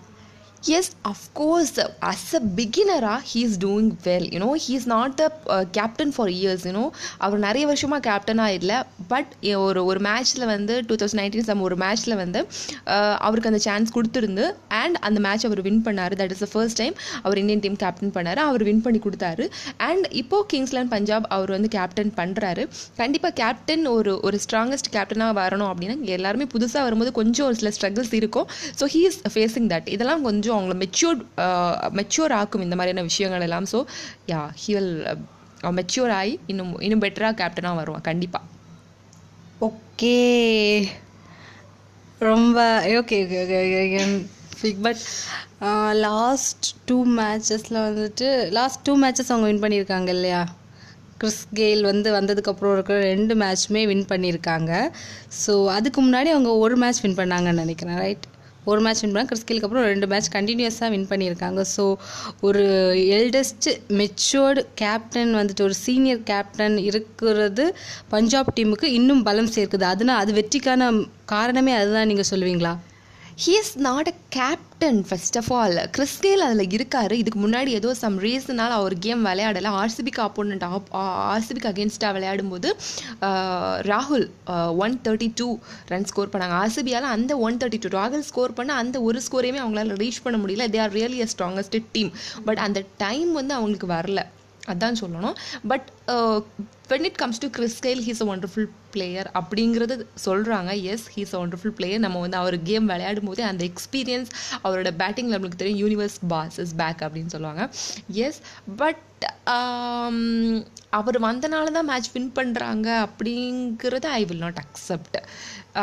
Yes of course as a பிகினராக beginner, ah, he is doing well. You not he captain for years you know அவர் நிறைய வருஷமாக கேப்டனாக இல்லை. பட் ஒரு ஒரு மேட்ச்சில் வந்து டூ தௌசண்ட் நைன்டீன் சம் ஒரு மேட்ச்சில் வந்து uh, அவருக்கு அந்த சான்ஸ் கொடுத்துருந்து அண்ட் அந்த மேட்ச் அவர் வின் பண்ணார். That is the first time our Indian team captain பண்ணார். அவர் வின் பண்ணி கொடுத்தாரு. அண்ட் இப்போது கிங்ஸ்லேண்ட் பஞ்சாப் அவர் வந்து கேப்டன் பண்ணுறாரு கண்டிப்பாக கேப்டன் ஒரு ஒரு ஸ்ட்ராங்கஸ்ட் கேப்டனாக வரணும் அப்படின்னா எல்லாருமே புதுசாக வரும்போது கொஞ்சம் ஒரு சில ஸ்ட்ரகிள்ஸ் இருக்கும். So he is facing that இதெல்லாம் கொஞ்சம் அவங்கள மெச்சூர் மெச்சூர் ஆக்கும் இந்த மாதிரியான விஷயங்கள் எல்லாம். So ya he will mature ஆகி இன்னும் இன்னும் பெட்டராக கேப்டனாக வருவான் கண்டிப்பாக ஓகே ரொம்ப okay okay okay but last two மேட்சஸில் வந்துட்டு லாஸ்ட் டூ மேட்சஸ் அவங்க வின் பண்ணியிருக்காங்க இல்லையா? கிறிஸ் கெயில் வந்து வந்ததுக்கப்புறம் இருக்கிற ரெண்டு மேட்ச்சுமே வின் பண்ணியிருக்காங்க. ஸோ அதுக்கு முன்னாடி அவங்க ஒரு மேட்ச் வின் பண்ணாங்கன்னு நினைக்கிறேன் ரைட் ஒரு மேட்ச் வின் பண்ணால் கிறிஸ்கிலுக்கு அப்புறம் ரெண்டு மேட்ச் கண்டினியூஸாக வின் பண்ணியிருக்காங்க. ஸோ ஒரு எல்டஸ்ட் மெச்சோர்டு கேப்டன் வந்துட்டு ஒரு சீனியர் கேப்டன் இருக்கிறது பஞ்சாப் டீமுக்கு இன்னும் பலம் சேர்க்குது. அதனால் அது வெற்றிக்கான காரணமே அதுதான் நீங்கள் சொல்லுவீங்களா? He is not a captain first of all Chris Gayle அதில் இருக்காரு. இதுக்கு முன்னாடி ஏதோ சம் ரீசனால் அவர் கேம் விளையாடலை. ஆர்சிபிக்கு ஆப்போனண்ட் ஆர்சிபிக்கு அகேன்ஸ்டாக விளையாடும்போது ராகுல் one thirty two run score பண்ணாங்க. ஆர்சிபியால் அந்த ஒன் தேர்ட்டி டூ ராகுல் ஸ்கோர் பண்ண அந்த ஒரு ஸ்கோரையுமே அவங்களால ரீச் பண்ண முடியல. They are really a strongest team but அந்த டைம் வந்து அவங்களுக்கு வரல. அதான் சொல்லணும். But when it comes to Chris Gayle he's a wonderful player அப்படிங்கிறது சொல்கிறாங்க yes he's a wonderful player நம்ம வந்து அவர் கேம் விளையாடும் போதே அந்த எக்ஸ்பீரியன்ஸ் அவரோட பேட்டிங் நம்மளுக்கு தெரியும் யூனிவர்ஸ் பாஸ் இஸ் பேக் அப்படின்னு சொல்லுவாங்க. எஸ் பட் அவர் வந்தனால தான் மேட்ச் வின் பண்ணுறாங்க அப்படிங்கிறத ஐ வில் நாட் அக்செப்ட்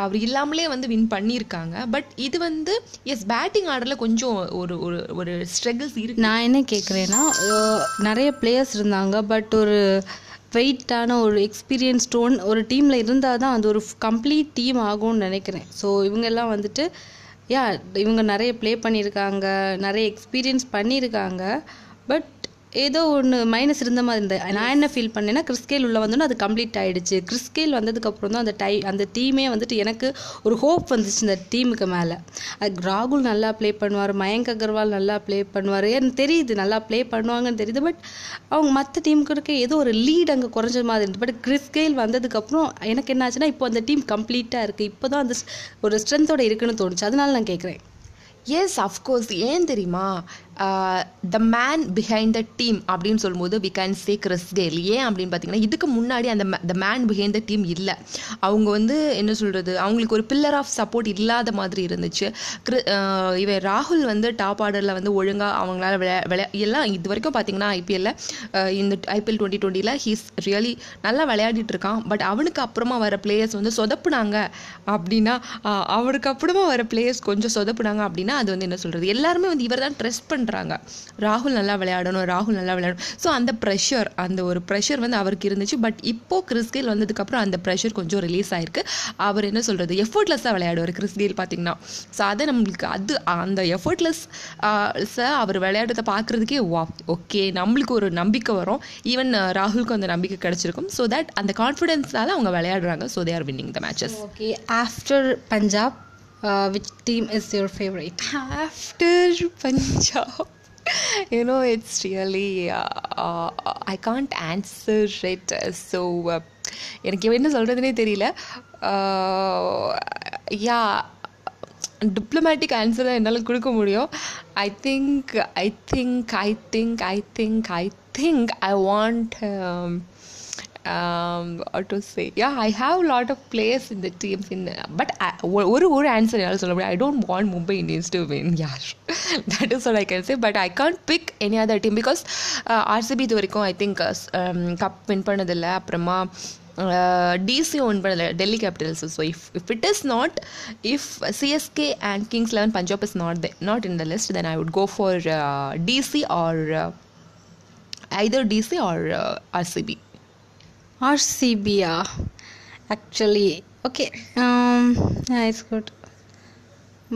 அவர் இல்லாமலே வந்து வின் பண்ணியிருக்காங்க. பட் இது வந்து எஸ் பேட்டிங் ஆர்டரில் கொஞ்சம் ஒரு ஒரு ஒரு ஸ்ட்ரகிள்ஸ் இருக்கு. நான் என்ன கேட்குறேன்னா நிறைய பிளேயர்ஸ் இருந்தாங்க. பட் ஒரு வெயிட்டான ஒரு எக்ஸ்பீரியன்ஸ் ஸ்டோன் ஒரு டீமில் இருந்தால் தான் அது ஒரு கம்ப்ளீட் டீம் ஆகும்னு நினைக்கிறேன். ஸோ இவங்கெல்லாம் வந்துட்டு யா இவங்க நிறைய ப்ளே பண்ணியிருக்காங்க நிறைய எக்ஸ்பீரியன்ஸ் பண்ணியிருக்காங்க. பட் ஏதோ ஒன்று மைனஸ் இருந்த மாதிரி இருந்தது. நான் என்ன ஃபீல் பண்ணேன்னா கிறிஸ்கேல் உள்ளே வந்தோன்னே அது கம்ப்ளீட் ஆகிடுச்சு கிறிஸ்கேல் வந்ததுக்கப்புறம் தான் அந்த டை அந்த டீமே வந்துட்டு எனக்கு ஒரு ஹோப் வந்துச்சு இந்த டீமுக்கு மேலே. அது ராகுல் நல்லா ப்ளே பண்ணுவார் மயங்க் அகர்வால் நல்லா ப்ளே பண்ணுவார். எனக்கு தெரியுது நல்லா ப்ளே பண்ணுவாங்கன்னு தெரியுது பட் அவங்க மற்ற டீமுக்கு இருக்க ஏதோ ஒரு லீட் அங்கே குறைஞ்ச மாதிரி இருந்தது. பட் கிறிஸ்கேல் வந்ததுக்கப்புறம் எனக்கு என்ன ஆச்சுன்னா இப்போ அந்த டீம் கம்ப்ளீட்டாக இருக்குது இப்போ தான் அந்த ஸ்- ஒரு ஸ்ட்ரென்த்தோட இருக்குன்னு தோணுச்சு. அதனால நான் கேட்குறேன் எஸ் அஃப்கோர்ஸ் ஏன் தெரியுமா? The man behind the team அப்படின்னு சொல்லும்போது வி கேன் சே கிறிஸ் ஏன் அப்படின்னு பார்த்தீங்கன்னா இதுக்கு முன்னாடி அந்த the man behind the team இல்லை. அவங்க வந்து என்ன சொல்கிறது அவங்களுக்கு ஒரு பில்லர் ஆஃப் சப்போர்ட் இல்லாத மாதிரி இருந்துச்சு. கிரி- uh, இவன் ராகுல் வந்து டாப் ஆர்டரில் வந்து ஒழுங்காக அவங்களால விளையா விளையா எல்லாம் இது வரைக்கும் பார்த்தீங்கன்னா ஐபிஎல்ல uh, இந்த ஐபிஎல் டுவெண்ட்டி டுவெண்ட்டியில் ஹீஸ் ரியலி நல்லா விளையாடிட்டு இருக்கான். பட் அவனுக்கு அப்புறமா வர பிளேயர்ஸ் வந்து சொதப்புனாங்க அப்படின்னா uh, அவனுக்கு அப்புறமா வர பிளேயர்ஸ் கொஞ்சம் சொதப்புனாங்க அப்படின்னா அது வந்து என்ன சொல்கிறது எல்லாருமே வந்து இவர் தான் ட்ரெஸ் பண்ணுறாங்க ராகுல் நல்லா விளையாடணும் ராகுல் நல்லா விளையாடணும். ஸோ அந்த ப்ரெஷர் அந்த ஒரு ப்ரெஷர் வந்து அவருக்கு இருந்துச்சு. பட் இப்போது கிறிஸ்கேல் வந்ததுக்கப்புறம் அந்த ப்ரெஷர் கொஞ்சம் ரிலீஸ் ஆயிருக்கு. அவர் என்ன சொல்கிறது எஃபர்ட்லெஸ்ஸாக விளையாடுவார் கிறிஸ்கேல் பார்த்தீங்கன்னா ஸோ அதை நம்மளுக்கு அது அந்த எஃபர்ட்லெஸ் அவர் விளையாடுறத பார்க்குறதுக்கே வா ஓகே நம்மளுக்கு ஒரு நம்பிக்கை வரும். ஈவன் ராகுலுக்கும் அந்த நம்பிக்கை கிடச்சிருக்கும். ஸோ தட் அந்த கான்ஃபிடென்ஸால அவங்க விளையாடுறாங்க. So they are winning the matches okay after Punjab which team is your favourite after Punjab, you know, it's really, uh, uh, I can't answer it. So, uh, எனக்கு என்ன சொல்கிறதுனே தெரியல. யா டிப்ளமேட்டிக் ஆன்சர் தான் என்னால் கொடுக்க முடியும். I think I think I think I think I think I want um, what to say yeah i have a lot of players in the teams in but I, ஒரு ஒரு answer என்னால் சொல்ல முடியாது I don't want Mumbai Indians to win யார் that is what I can say but I can't pick any other team because RCB இது வரைக்கும் I think cup win பண்ணதில்லை அப்புறமா டிசி வின் பண்ணதில்லை Delhi Capitals so if if it is not if CSK and Kings Eleven Punjab is not the not in the list then I would go for DC or either DC or ஆர்சிபியா actually okay it's good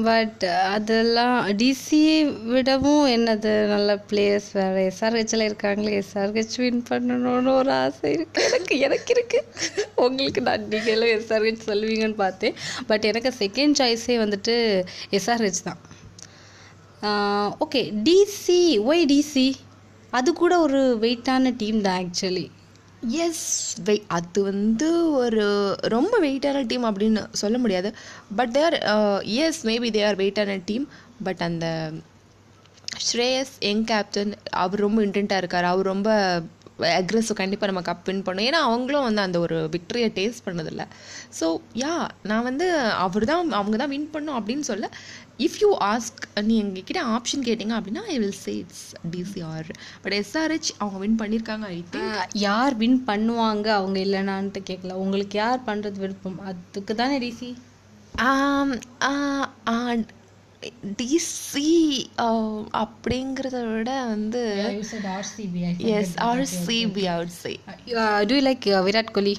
but அதெல்லாம் டிசியை விடவும் என்னது நல்ல players வேறு. எஸ்ஆர்ஹெச்சில் இருக்காங்களே SRH win பண்ணணும்னு ஒரு ஆசை இருக்குது எனக்கு எனக்கு இருக்குது உங்களுக்கு நான் நீங்களும் எஸ்ஆர்ஹெச் சொல்லுவீங்கன்னு பார்த்தேன். பட் எனக்கு செகண்ட் சாய்ஸே வந்துட்டு எஸ்ஆர்ஹெச் தான். ஓகே டிசி ஒய் டிசி அது கூட ஒரு வெயிட்டான டீம் தான் ஆக்சுவலி எஸ் வெய் அது வந்து ஒரு ரொம்ப வெயிட்டான டீம் அப்படின்னு சொல்ல முடியாது. But there yes maybe they are வெயிட்டான டீம் பட் அந்த ஸ்ரேயஸ் யங் கேப்டன் அவர் ரொம்ப இன்டென்ட்டாக இருக்கார். அவர் ரொம்ப அக்ரெசிவ் கண்டிப்பாக நம்ம கப் வின் பண்ணோம் ஏன்னா அவங்களும் வந்து அந்த ஒரு விக்டரியை டேஸ்ட் பண்ணதில்லை. ஸோ யா நான் வந்து அவர் தான் அவங்க தான் வின் பண்ணோம் அப்படின்னு சொல்ல இஃப் யூ ஆஸ்க் நீ எங்ககிட்ட ஆப்ஷன் கேட்டிங்க அப்படின்னா I will say it's DC or but SRH அவங்க வின் பண்ணியிருக்காங்க ஐ திங்க் யார் வின் பண்ணுவாங்க அவங்க இல்லைனான்ட்டு கேட்கல உங்களுக்கு யார் பண்ணுறது விருப்பம்? அதுக்கு தானே டிசி டிசி அப்படிங்கிறத விட வந்து yes RCB outside too like Virat Kohli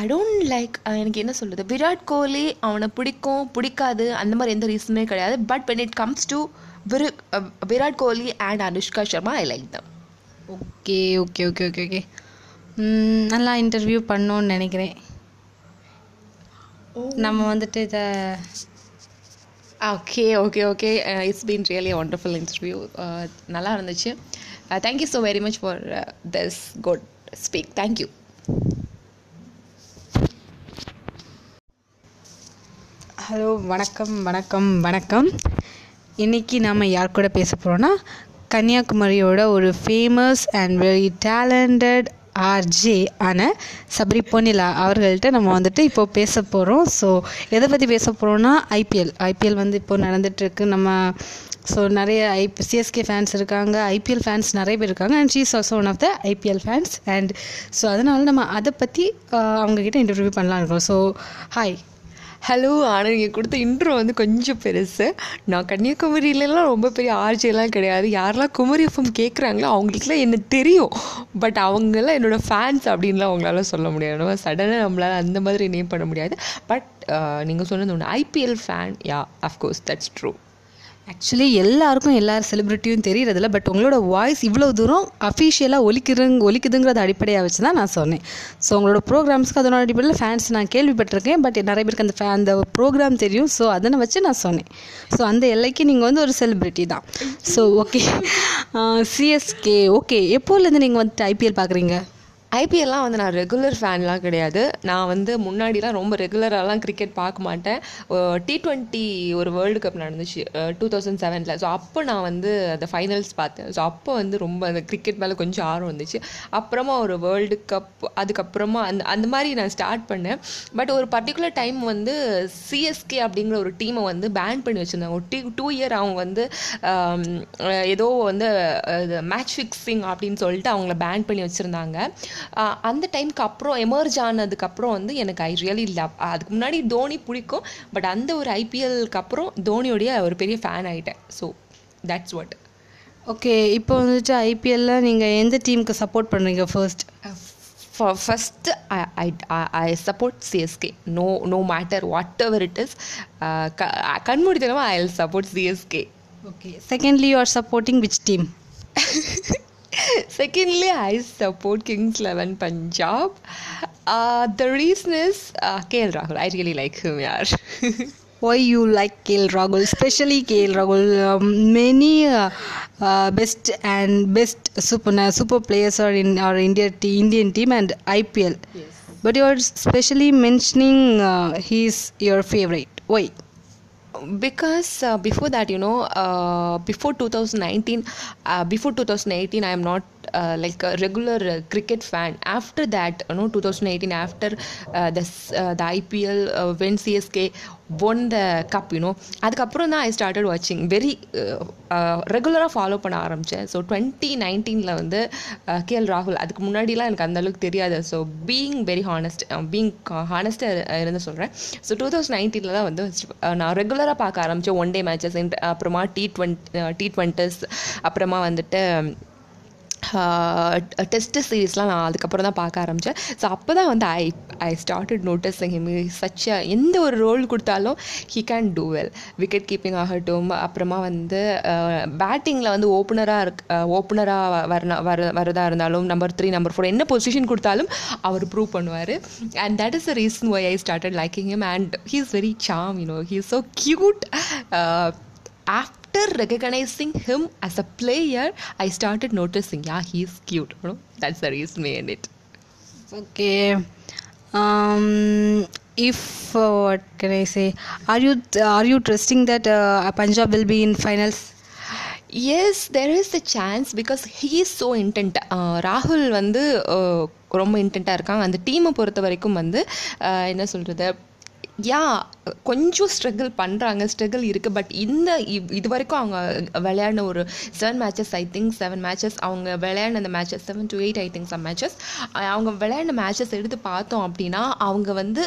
I don't like எனக்கு என்ன சொல்கிறது விராட் கோலி அவனை பிடிக்கும் பிடிக்காது அந்த மாதிரி எந்த ரீசனுமே கிடையாது. But when it comes to விரு Virat Kohli and Anushka Sharma I like them okay okay okay okay okay நல்லா இன்டர்வியூ பண்ணோன்னு நினைக்கிறேன். நம்ம வந்துட்டு இதை okay okay okay it's been really wonderful interview நல்லா இருந்துச்சு. Thank you so very much for this good speak thank you hello வணக்கம் வணக்கம் வணக்கம். இன்றைக்கி நாம் யார் கூட பேச போகிறோன்னா கன்னியாகுமரியோட ஒரு famous and very talented RJ ஆன சபரி பொன்னிலா அவர்கள்ட்ட நம்ம வந்துட்டு இப்போ பேச போகிறோம் ஸோ எதை பற்றி பேச போகிறோன்னா ஐபிஎல் ஐபிஎல் வந்து இப்போ நடந்துகிட்ருக்கு நம்ம ஸோ நிறைய ஐ சிஎஸ்கே ஃபேன்ஸ் இருக்காங்க. ஐபிஎல் ஃபேன்ஸ் நிறைய பேர் இருக்காங்க. And she's also one of the IPL fans and so அதனால் நம்ம அதை பற்றி அவங்கக்கிட்ட இன்டர்வியூ பண்ணலாம் இருக்கோம். ஸோ ஹாய் ஹலோ ஆனால் நீங்கள் கொடுத்த இன்ட்ரோ வந்து கொஞ்சம் பெருசு. நான் கன்னியாகுமரியிலலாம் ரொம்ப பெரிய ஆர்ஜியெல்லாம் கிடையாது. யாரெல்லாம் குமரி எஃப்எம் கேட்குறாங்களோ அவங்களுக்குலாம் என்ன தெரியும். பட் அவங்களாம் என்னோடய ஃபேன்ஸ் அப்படின்லாம் அவங்களால சொல்ல முடியாது. நம்ம சடனாக நம்மளால் அந்த மாதிரி நேம் பண்ண முடியாது. பட் நீங்கள் சொன்னது ஒன்று IPL fan ya of course that's true actually எல்லாருக்கும் எல்லார் செலிப்ரிட்டியும் தெரியறதில்ல பட் உங்களோட வாய்ஸ் இவ்வளோ தூரம் அஃபிஷியலாக ஒலிக்கிறங் ஒலிக்குதுங்கிறத அடிப்படையாக வச்சு தான் நான் சொன்னேன். ஸோ உங்களோட ப்ரோக்ராம்ஸ்க்கு அதனோட அடிப்படையில் ஃபேன்ஸ் நான் கேள்விப்பட்டிருக்கேன் பட் நிறைய பேருக்கு அந்த ஃபே அந்த ப்ரோக்ராம் தெரியும். ஸோ அதனை வச்சு நான் சொன்னேன். ஸோ அந்த எல்லைக்கு நீங்கள் வந்து ஒரு செலிப்ரிட்டி தான். ஸோ ஓகே சிஎஸ்கே ஓகே எப்போலேருந்து நீங்கள் வந்துட்டு ஐபிஎல் பார்க்குறீங்க? ஐபிஎல்லாம் வந்து நான் ரெகுலர் ஃபேன்லாம் கிடையாது. நான் வந்து முன்னாடிலாம் ரொம்ப ரெகுலராகலாம் கிரிக்கெட் பார்க்க மாட்டேன். டி ட்வெண்ட்டி ஒரு வேர்ல்டு கப் நடந்துச்சு. டூ தௌசண்ட் செவனில் ஸோ அப்போ நான் வந்து அந்த ஃபைனல்ஸ் பார்த்தேன். ஸோ அப்போ வந்து ரொம்ப அந்த கிரிக்கெட் மேலே கொஞ்சம் ஆர்வம் வந்துச்சு. அப்புறமா ஒரு வேர்ல்டு கப் அதுக்கப்புறமா அந்த அந்த மாதிரி நான் ஸ்டார்ட் பண்ணேன். பட் ஒரு பர்டிகுலர் டைம் வந்து சிஎஸ்கே அப்படிங்கிற ஒரு டீமை வந்து பேன் பண்ணி வச்சுருந்தாங்க. ஒரு டீ டூ இயர் அவங்க வந்து ஏதோ வந்து மேட்ச் ஃபிக்ஸிங் அப்படின்னு சொல்லிட்டு அவங்கள பேன் பண்ணி வச்சுருந்தாங்க. அந்த டைமுக்கு அப்புறம் எமர்ஜ் ஆனதுக்கப்புறம் வந்து எனக்கு ஐ ரியலி லவ் அதுக்கு முன்னாடி தோனி பிடிக்கும் பட் அந்த ஒரு ஐபிஎல்க்கு அப்புறம் தோனியோடைய ஒரு பெரிய ஃபேன் ஆகிட்டேன் ஸோ தட்ஸ் வாட் ஓகே இப்போ வந்துட்டு ஐபிஎல்ல நீங்கள் எந்த டீமுக்கு சப்போர்ட் பண்ணுறீங்க first first I I support CSK no no matter whatever it is கண்மூடித்தனமாக I support CSK okay secondly you are supporting which team Secondly, I support Kings 11 Punjab. Uh, the reason is uh, KL Rahul. I really like him, yaar. why you like KL Rahul, especially KL Rahul. Um, many uh, uh, best and best super super players are in our India te- Indian team and IPL. Yes. But you are specially mentioning uh, he's your favorite. Why? Because uh, before that you know uh, before 2019 uh, before 2018 i am not uh, like a regular uh, cricket fan. After that you know 2018 after uh, the s- uh, the ipl uh, when csk அதுக்கப்புறம் தான் I started வாட்சிங் very ரெகுலராக follow பண்ண ஆரம்பித்தேன் so twenty நைன்டீனில் வந்து uh, KL ராகுல் அதுக்கு முன்னாடிலாம் எனக்கு அந்தளவுக்கு தெரியாது. So being very honest being ஹானஸ்ட்டாக இருந்து சொல்கிறேன் ஸோ டூ தௌசண்ட் நைன்டீனில் தான் வந்து uh, நான் ரெகுலராக பார்க்க ஆரம்பித்தேன் ஒன் டே மேட்சஸ் அப்புறமா டி ட்வெண்ட் டி ட்வெண்ட்டஸ் அப்புறமா வந்துட்டு டெஸ்ட் சீரீஸ்லாம் நான் அதுக்கப்புறம் தான் பார்க்க ஆரம்பித்தேன் ஸோ அப்போ தான் வந்து I I started noticing him such எந்த ஒரு ரோல் கொடுத்தாலும் he can do well wicket keeping ஆகட்டும் அப்புறமா வந்து பேட்டிங்கில் வந்து ஓப்பனராக இருக் ஓப்பனராக வர வர வரதா இருந்தாலும் நம்பர் த்ரீ நம்பர் ஃபோர் என்ன பொசிஷன் கொடுத்தாலும் அவர் ப்ரூவ் பண்ணுவார். And that is the reason why I started liking him and he is very charm you know he is so cute after recognizing him as a player, I started noticing, yeah, he's cute. You know? That's the reason behind it. Okay. Um, if uh, what can I say? Are you are you trusting that uh, Punjab will be in finals? Yes there is a chance because he is so intent ராகுல் வந்து uh, ரொம்ப இன்டென்ட்டாக இருக்காங்க அந்த டீமை பொறுத்த வரைக்கும் வந்து uh, என்ன சொல்கிறது யா கொஞ்சம் ஸ்ட்ரகிள் பண்ணுறாங்க ஸ்ட்ரகிள் இருக்குது பட் இந்த இவ்- இது வரைக்கும் அவங்க விளையாடின ஒரு seven matches I think seven matches அவங்க விளையாடின அந்த matches seven to eight I think some matches அவங்க விளையாடின மேட்சஸ் எடுத்து பார்த்தோம் அப்படின்னா அவங்க வந்து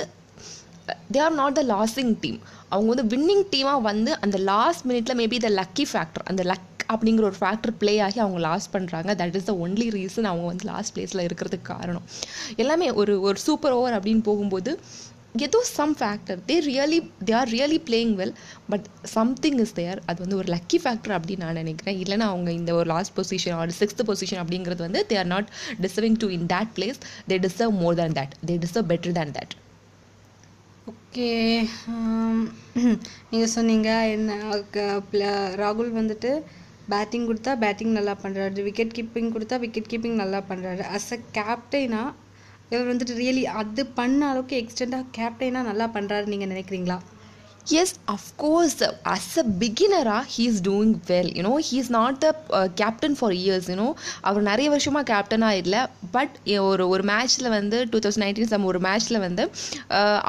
they are not the losing team அவங்க வந்து வின்னிங் டீமாக வந்து அந்த லாஸ்ட் மினிட்ல மேபி த லக்கி ஃபேக்டர் அந்த லக் அப்படிங்கிற ஒரு ஃபேக்டர் ப்ளே ஆகி அவங்க லாஸ் பண்ணுறாங்க that is the only reason அவங்க வந்து லாஸ்ட் பிளேஸில் இருக்கிறதுக்கு காரணம். எல்லாமே ஒரு ஒரு சூப்பர் ஓவர் அப்படின்னு போகும்போது ஏதோ some factor they really they are really playing well but something is there அது வந்து ஒரு லக்கி ஃபேக்டர் அப்படின்னு நான் நினைக்கிறேன். இல்லைனா அவங்க இந்த ஒரு last position or sixth position அப்படிங்கிறது வந்து they are not deserving to in that place they deserve more than that they deserve better than that okay நீங்கள் சொன்னீங்க என்ன ராகுல் வந்துட்டு பேட்டிங் கொடுத்தா பேட்டிங் நல்லா பண்ணுறாரு விக்கெட் கீப்பிங் கொடுத்தா விக்கெட் கீப்பிங் நல்லா பண்ணுறாரு அஸ் அ கேப்டைனா இவர் வந்துட்டு ரியலி அது பண்ண அளவுக்கு எக்ஸ்டெண்டாக கேப்டனாக நல்லா பண்ணுறாரு நீங்கள் நினைக்கிறீங்களா? Yes of course as a பிகினராக he is doing well you know he is not a captain for years you know அவர் நிறைய வருஷமாக கேப்டனாக இல்லை. பட் ஒரு ஒரு மேட்ச்சில் வந்து டூ தௌசண்ட் நைன்டீன் சம் ஒரு மேட்ச்சில் வந்து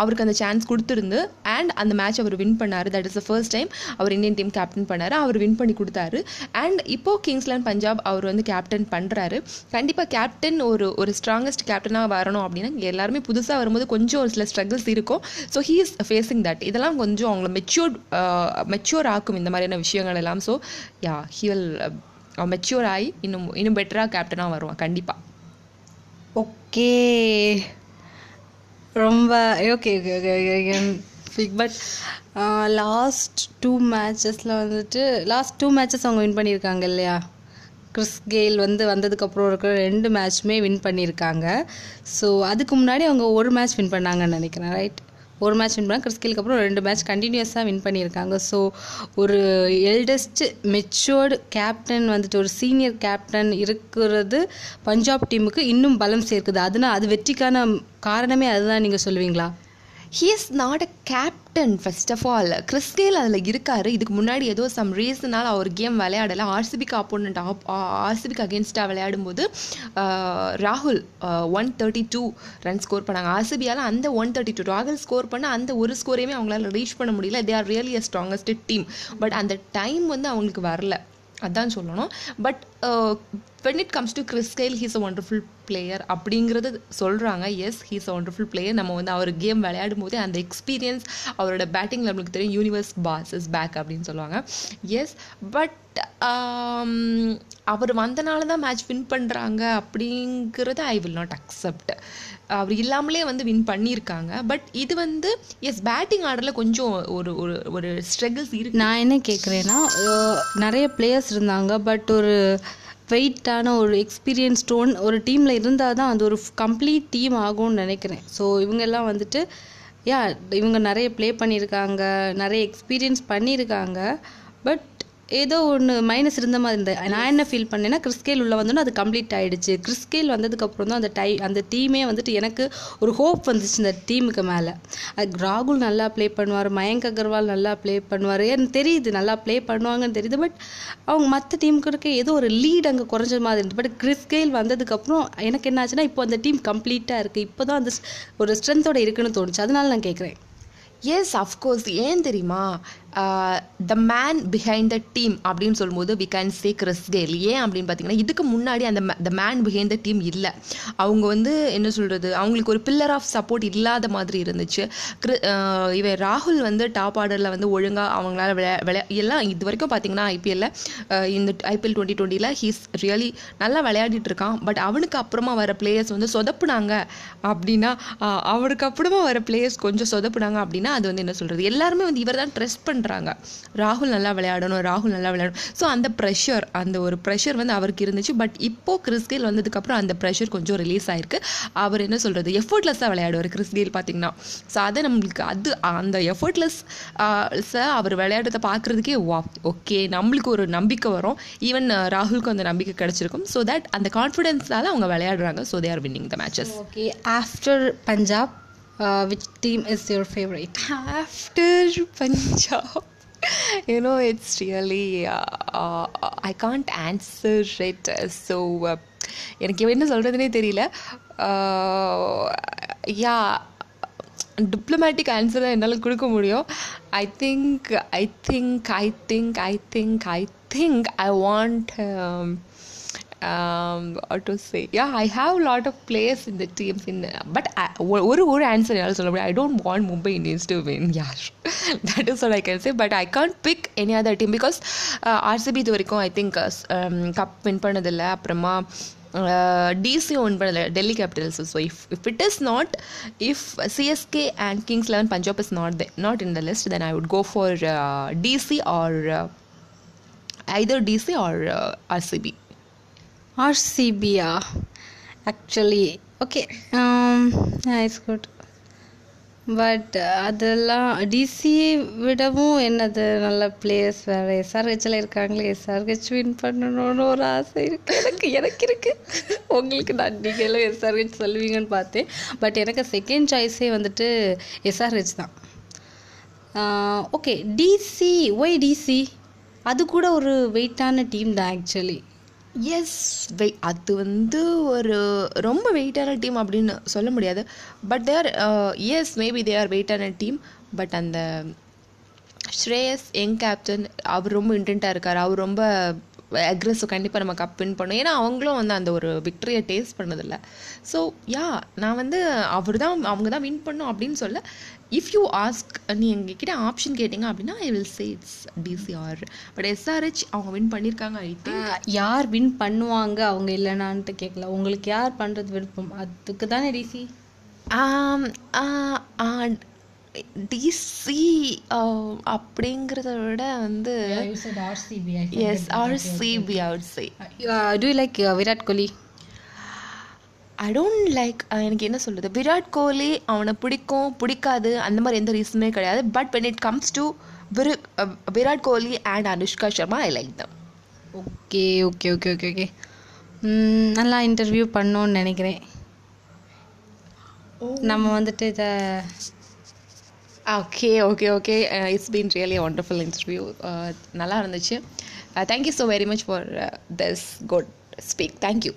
அவருக்கு அந்த சான்ஸ் கொடுத்துருந்து அண்ட் அந்த மேட்ச் அவர் வின் பண்ணார். That is the first time our Indian team captain பண்ணார். அவர் வின் பண்ணி கொடுத்தாரு. அண்ட் இப்போ கிங்ஸ்லேண்ட் பஞ்சாப் அவர் வந்து கேப்டன் பண்ணுறாரு கண்டிப்பாக கேப்டன் ஒரு ஒரு ஸ்ட்ராங்கஸ்ட் கேப்டனாக வரணும் அப்படின்னா எல்லாருமே புதுசாக வரும்போது கொஞ்சம் ஒரு சில ஸ்ட்ரகிள்ஸ் இருக்கும். So he is facing that இதெல்லாம் கொஞ்சம் அவங்கள மெச்சூர் மெச்சூர் ஆக்கும் இந்த மாதிரியான விஷயங்கள் எல்லாம். So ya he will mature ஆகி இன்னும் இன்னும் பெட்டராக கேப்டனாக வருவான் கண்டிப்பாக ஓகே ரொம்ப okay okay okay but last two மேட்சஸில் வந்துட்டு லாஸ்ட் டூ மேட்சஸ் அவங்க வின் பண்ணியிருக்காங்க இல்லையா? கிறிஸ் கெயில் வந்து வந்ததுக்கப்புறம் இருக்கிற ரெண்டு மேட்ச்சுமே வின் பண்ணியிருக்காங்க. ஸோ அதுக்கு முன்னாடி அவங்க ஒரு மேட்ச் வின் பண்ணாங்கன்னு நினைக்கிறேன் ரைட் ஒரு மேட்ச் வின் பண்ணாங்க கிறிஸ்கிலுக்கு அப்புறம் ரெண்டு மேட்ச் கண்டினியூஸாக வின் பண்ணியிருக்காங்க. ஸோ ஒரு எல்டஸ்ட் மெச்சோர்டு கேப்டன் வந்துட்டு ஒரு சீனியர் கேப்டன் இருக்கிறது பஞ்சாப் டீமுக்கு இன்னும் பலம் சேர்க்குது. அதுனா அது வெற்றிக்கான காரணமே அதுதான் நீங்கள் சொல்லுவீங்களா? He is not a captain first of all Chris Gayle அதில் இருக்காரு. இதுக்கு முன்னாடி ஏதோ சம் ரீசனால் அவர் கேம் விளையாடலை. ஆர்சிபிக்கு ஆப்போனண்ட் ஆர்சிபிக்கு அகேன்ஸ்டாக விளையாடும்போது ராகுல் one thirty two run score பண்ணாங்க. ஆர்சிபியால் அந்த ஒன் தேர்ட்டி டூ ராகுல் ஸ்கோர் பண்ண அந்த ஒரு ஸ்கோரையுமே அவங்களால ரீச் பண்ண முடியல. They are really a strongest team but அந்த டைம் வந்து அவங்களுக்கு வரல. அதான் சொல்லணும். But when it comes to Chris Gayle he's a wonderful player அப்படிங்கிறது சொல்கிறாங்க yes he's a wonderful player நம்ம வந்து அவர் கேம் விளையாடும் போதே அந்த எக்ஸ்பீரியன்ஸ் அவரோட பேட்டிங் நம்மளுக்கு தெரியும் யூனிவர்ஸ் பாஸ் இஸ் பேக் அப்படின்னு சொல்லுவாங்க. எஸ் பட் um, அவர் வந்தனால தான் மேட்ச் வின் பண்ணுறாங்க அப்படிங்கிறத ஐ வில் நாட் அக்செப்ட் அவர் இல்லாமலே வந்து வின் பண்ணியிருக்காங்க. பட் இது வந்து எஸ் பேட்டிங் ஆர்டரில் கொஞ்சம் ஒரு ஒரு ஒரு ஸ்ட்ரகிள்ஸ் இருக்கு. நான் என்ன கேட்குறேன்னா நிறைய பிளேயர்ஸ் இருந்தாங்க. பட் ஒரு வெயிட்டான ஒரு எக்ஸ்பீரியன்ஸ் ஸ்டோன் ஒரு டீமில் இருந்தால் தான் அது ஒரு கம்ப்ளீட் டீம் ஆகும்னு நினைக்கிறேன். ஸோ இவங்கெல்லாம் வந்துட்டு யா இவங்க நிறைய ப்ளே பண்ணியிருக்காங்க நிறைய எக்ஸ்பீரியன்ஸ் பண்ணியிருக்காங்க. பட் ஏதோ ஒன்று மைனஸ் இருந்த மாதிரி இருந்தது. நான் என்ன ஃபீல் பண்ணேன்னா கிறிஸ்கேல் உள்ள வந்தோன்னே அது கம்ப்ளீட் ஆயிடுச்சு. கிறிஸ்கேல் வந்ததுக்கப்புறம் தான் அந்த டை அந்த டீமே வந்துட்டு எனக்கு ஒரு ஹோப் வந்துச்சு இந்த டீமுக்கு மேலே. அது ராகுல் நல்லா ப்ளே பண்ணுவார் மயங்க் அகர்வால் நல்லா ப்ளே பண்ணுவார். எனக்கு தெரியுது நல்லா ப்ளே பண்ணுவாங்கன்னு தெரியுது பட் அவங்க மற்ற டீமுக்கு இருக்க ஏதோ ஒரு லீட் அங்கே குறைஞ்ச மாதிரி இருந்துச்சு பட் கிறிஸ்கேல் வந்ததுக்கப்புறம் எனக்கு என்ன ஆச்சுன்னா இப்போ அந்த டீம் கம்ப்ளீட்டாக இருக்குது இப்போ தான் அந்த ஒரு ஸ்ட்ரென்த்தோட இருக்குன்னு தோணுச்சு. அதனால நான் கேட்குறேன் எஸ் அஃப்கோர்ஸ் ஏன் தெரியுமா? The man behind the team அப்படின்னு சொல்லும்போது வி கேன் சே கிறிஸ்டேல் ஏன் அப்படின்னு பார்த்தீங்கன்னா இதுக்கு முன்னாடி அந்த the man behind the team இல்லை. அவங்க வந்து என்ன சொல்கிறது அவங்களுக்கு ஒரு பில்லர் ஆஃப் சப்போர்ட் இல்லாத மாதிரி இருந்துச்சு. கிரி uh, இவன் ராகுல் வந்து டாப் ஆர்டரில் வந்து ஒழுங்காக அவங்களால விளையா விளையா எல்லாம் இது வரைக்கும் பார்த்தீங்கன்னா ஐபிஎல்ல uh, இந்த ஐபிஎல் டுவெண்ட்டி டுவெண்ட்டியில் ஹீஸ் ரியலி நல்லா விளையாடிட்டு இருக்கான். பட் அவனுக்கு அப்புறமா வர பிளேயர்ஸ் வந்து சொதப்புனாங்க அப்படின்னா uh, அவனுக்கு அப்புறமா வர பிளேயர்ஸ் கொஞ்சம் சொதப்புனாங்க அப்படின்னா அது வந்து என்ன சொல்கிறது எல்லாருமே வந்து இவர் தான் ட்ரெஸ் பண்ணுறாங்க ராகுல் நல்லா விளையாடணும் ராகுல் நல்லா விளையாடணும். ஸோ அந்த ப்ரெஷர் அந்த ஒரு ப்ரெஷர் வந்து அவருக்கு இருந்துச்சு. பட் இப்போ கிறிஸ்கேல் வந்ததுக்கப்புறம் அந்த ப்ரெஷர் கொஞ்சம் ரிலீஸ் ஆயிருக்கு. அவர் என்ன சொல்கிறது எஃபர்ட்லெஸ்ஸாக விளையாடுவார் கிறிஸ்கேல் பார்த்தீங்கன்னா ஸோ அதை நம்மளுக்கு அது அந்த எஃபர்ட்லெஸ் அவர் விளையாடுறத பார்க்குறதுக்கே வா ஓகே நம்மளுக்கு ஒரு நம்பிக்கை வரும். ஈவன் ராகுலுக்கும் அந்த நம்பிக்கை கிடச்சிருக்கும். ஸோ தட் அந்த கான்ஃபிடென்ஸ்னால அவங்க விளையாடுறாங்க. So they are winning the matches okay after Punjab which team is your favourite after Punjab, you know, it's really, uh, uh, I can't answer it. So, uh, எனக்கு என்ன சொல்கிறதுனே தெரியல. யா டிப்ளமேட்டிக் ஆன்சர் தான் என்னால் கொடுக்க முடியும். I think I think I think I think I think I want um, what to say yeah i have a lot of players in the teams in but I, ஒரு ஒரு answer என்னால் சொல்ல முடியாது I don't want Mumbai Indians to win யார் that is what I can say but I can't pick any other team because RCB இது வரைக்கும் I think cup win பண்ணதில்லை அப்புறமா டிசி வின் பண்ணதில்லை Delhi Capitals so if if it is not if CSK and Kings Eleven Punjab is not the not in the list then I would go for DC or either DC or ஆர்சிபியா actually okay it's good but அதெல்லாம் டிசியை விடவும் என்னது நல்ல players வேறு. எஸ்ஆர்ஹெச்சில் இருக்காங்களே SRH win பண்ணணும்னு ஒரு ஆசை இருக்குது எனக்கு எனக்கு இருக்குது உங்களுக்கு நான் நீங்களும் எஸ்ஆர்ஹெச் சொல்லுவீங்கன்னு பார்த்தேன். பட் எனக்கு செகண்ட் சாய்ஸே வந்துட்டு எஸ்ஆர்ஹெச் தான். ஓகே டிசி ஒய் டிசி அது கூட ஒரு வெயிட்டான டீம் தான் ஆக்சுவலி எஸ் வெய் அது வந்து ஒரு ரொம்ப வெயிட்டான டீம் அப்படின்னு சொல்ல முடியாது. But there yes maybe they are வெயிட்டான டீம். பட் அந்த ஸ்ரேயஸ் யங் கேப்டன் அவர் ரொம்ப இன்டென்ட்டாக இருக்கார். அவர் ரொம்ப அக்ரெசிவ் கண்டிப்பாக நம்ம கப் வின் பண்ணோம் ஏன்னா அவங்களும் வந்து அந்த ஒரு விக்டரியை டேஸ்ட் பண்ணதில்லை. ஸோ யா நான் வந்து அவர் தான் அவங்க தான் வின் பண்ணோம் அப்படின்னு சொல்ல இஃப் யூ ஆஸ்க் நீ எங்ககிட்ட ஆப்ஷன் கேட்டிங்க அப்படின்னா I will say it's DC or but SRH அவங்க வின் பண்ணியிருக்காங்க ஐ திங்க் யார் வின் பண்ணுவாங்க அவங்க இல்லைனான்ட்டு கேட்கல உங்களுக்கு யார் பண்ணுறது விருப்பம்? அதுக்கு தானே டிசி டிசி அப்படிங்கிறத விட வந்து yes RCB outside too like Virat Kohli I don't like எனக்கு என்ன சொல்கிறது விராட் கோலி அவனை பிடிக்கும் பிடிக்காது அந்த மாதிரி எந்த ரீசனுமே கிடையாது. But when it comes to விரு Virat Kohli and Anushka Sharma I like them okay okay okay okay okay. நல்லா இன்டர்வியூ பண்ணோன்னு நினைக்கிறேன். நம்ம வந்துட்டு இதை okay okay okay it's been really wonderful interview நல்லா இருந்துச்சு. Thank you so very much for this good speak thank you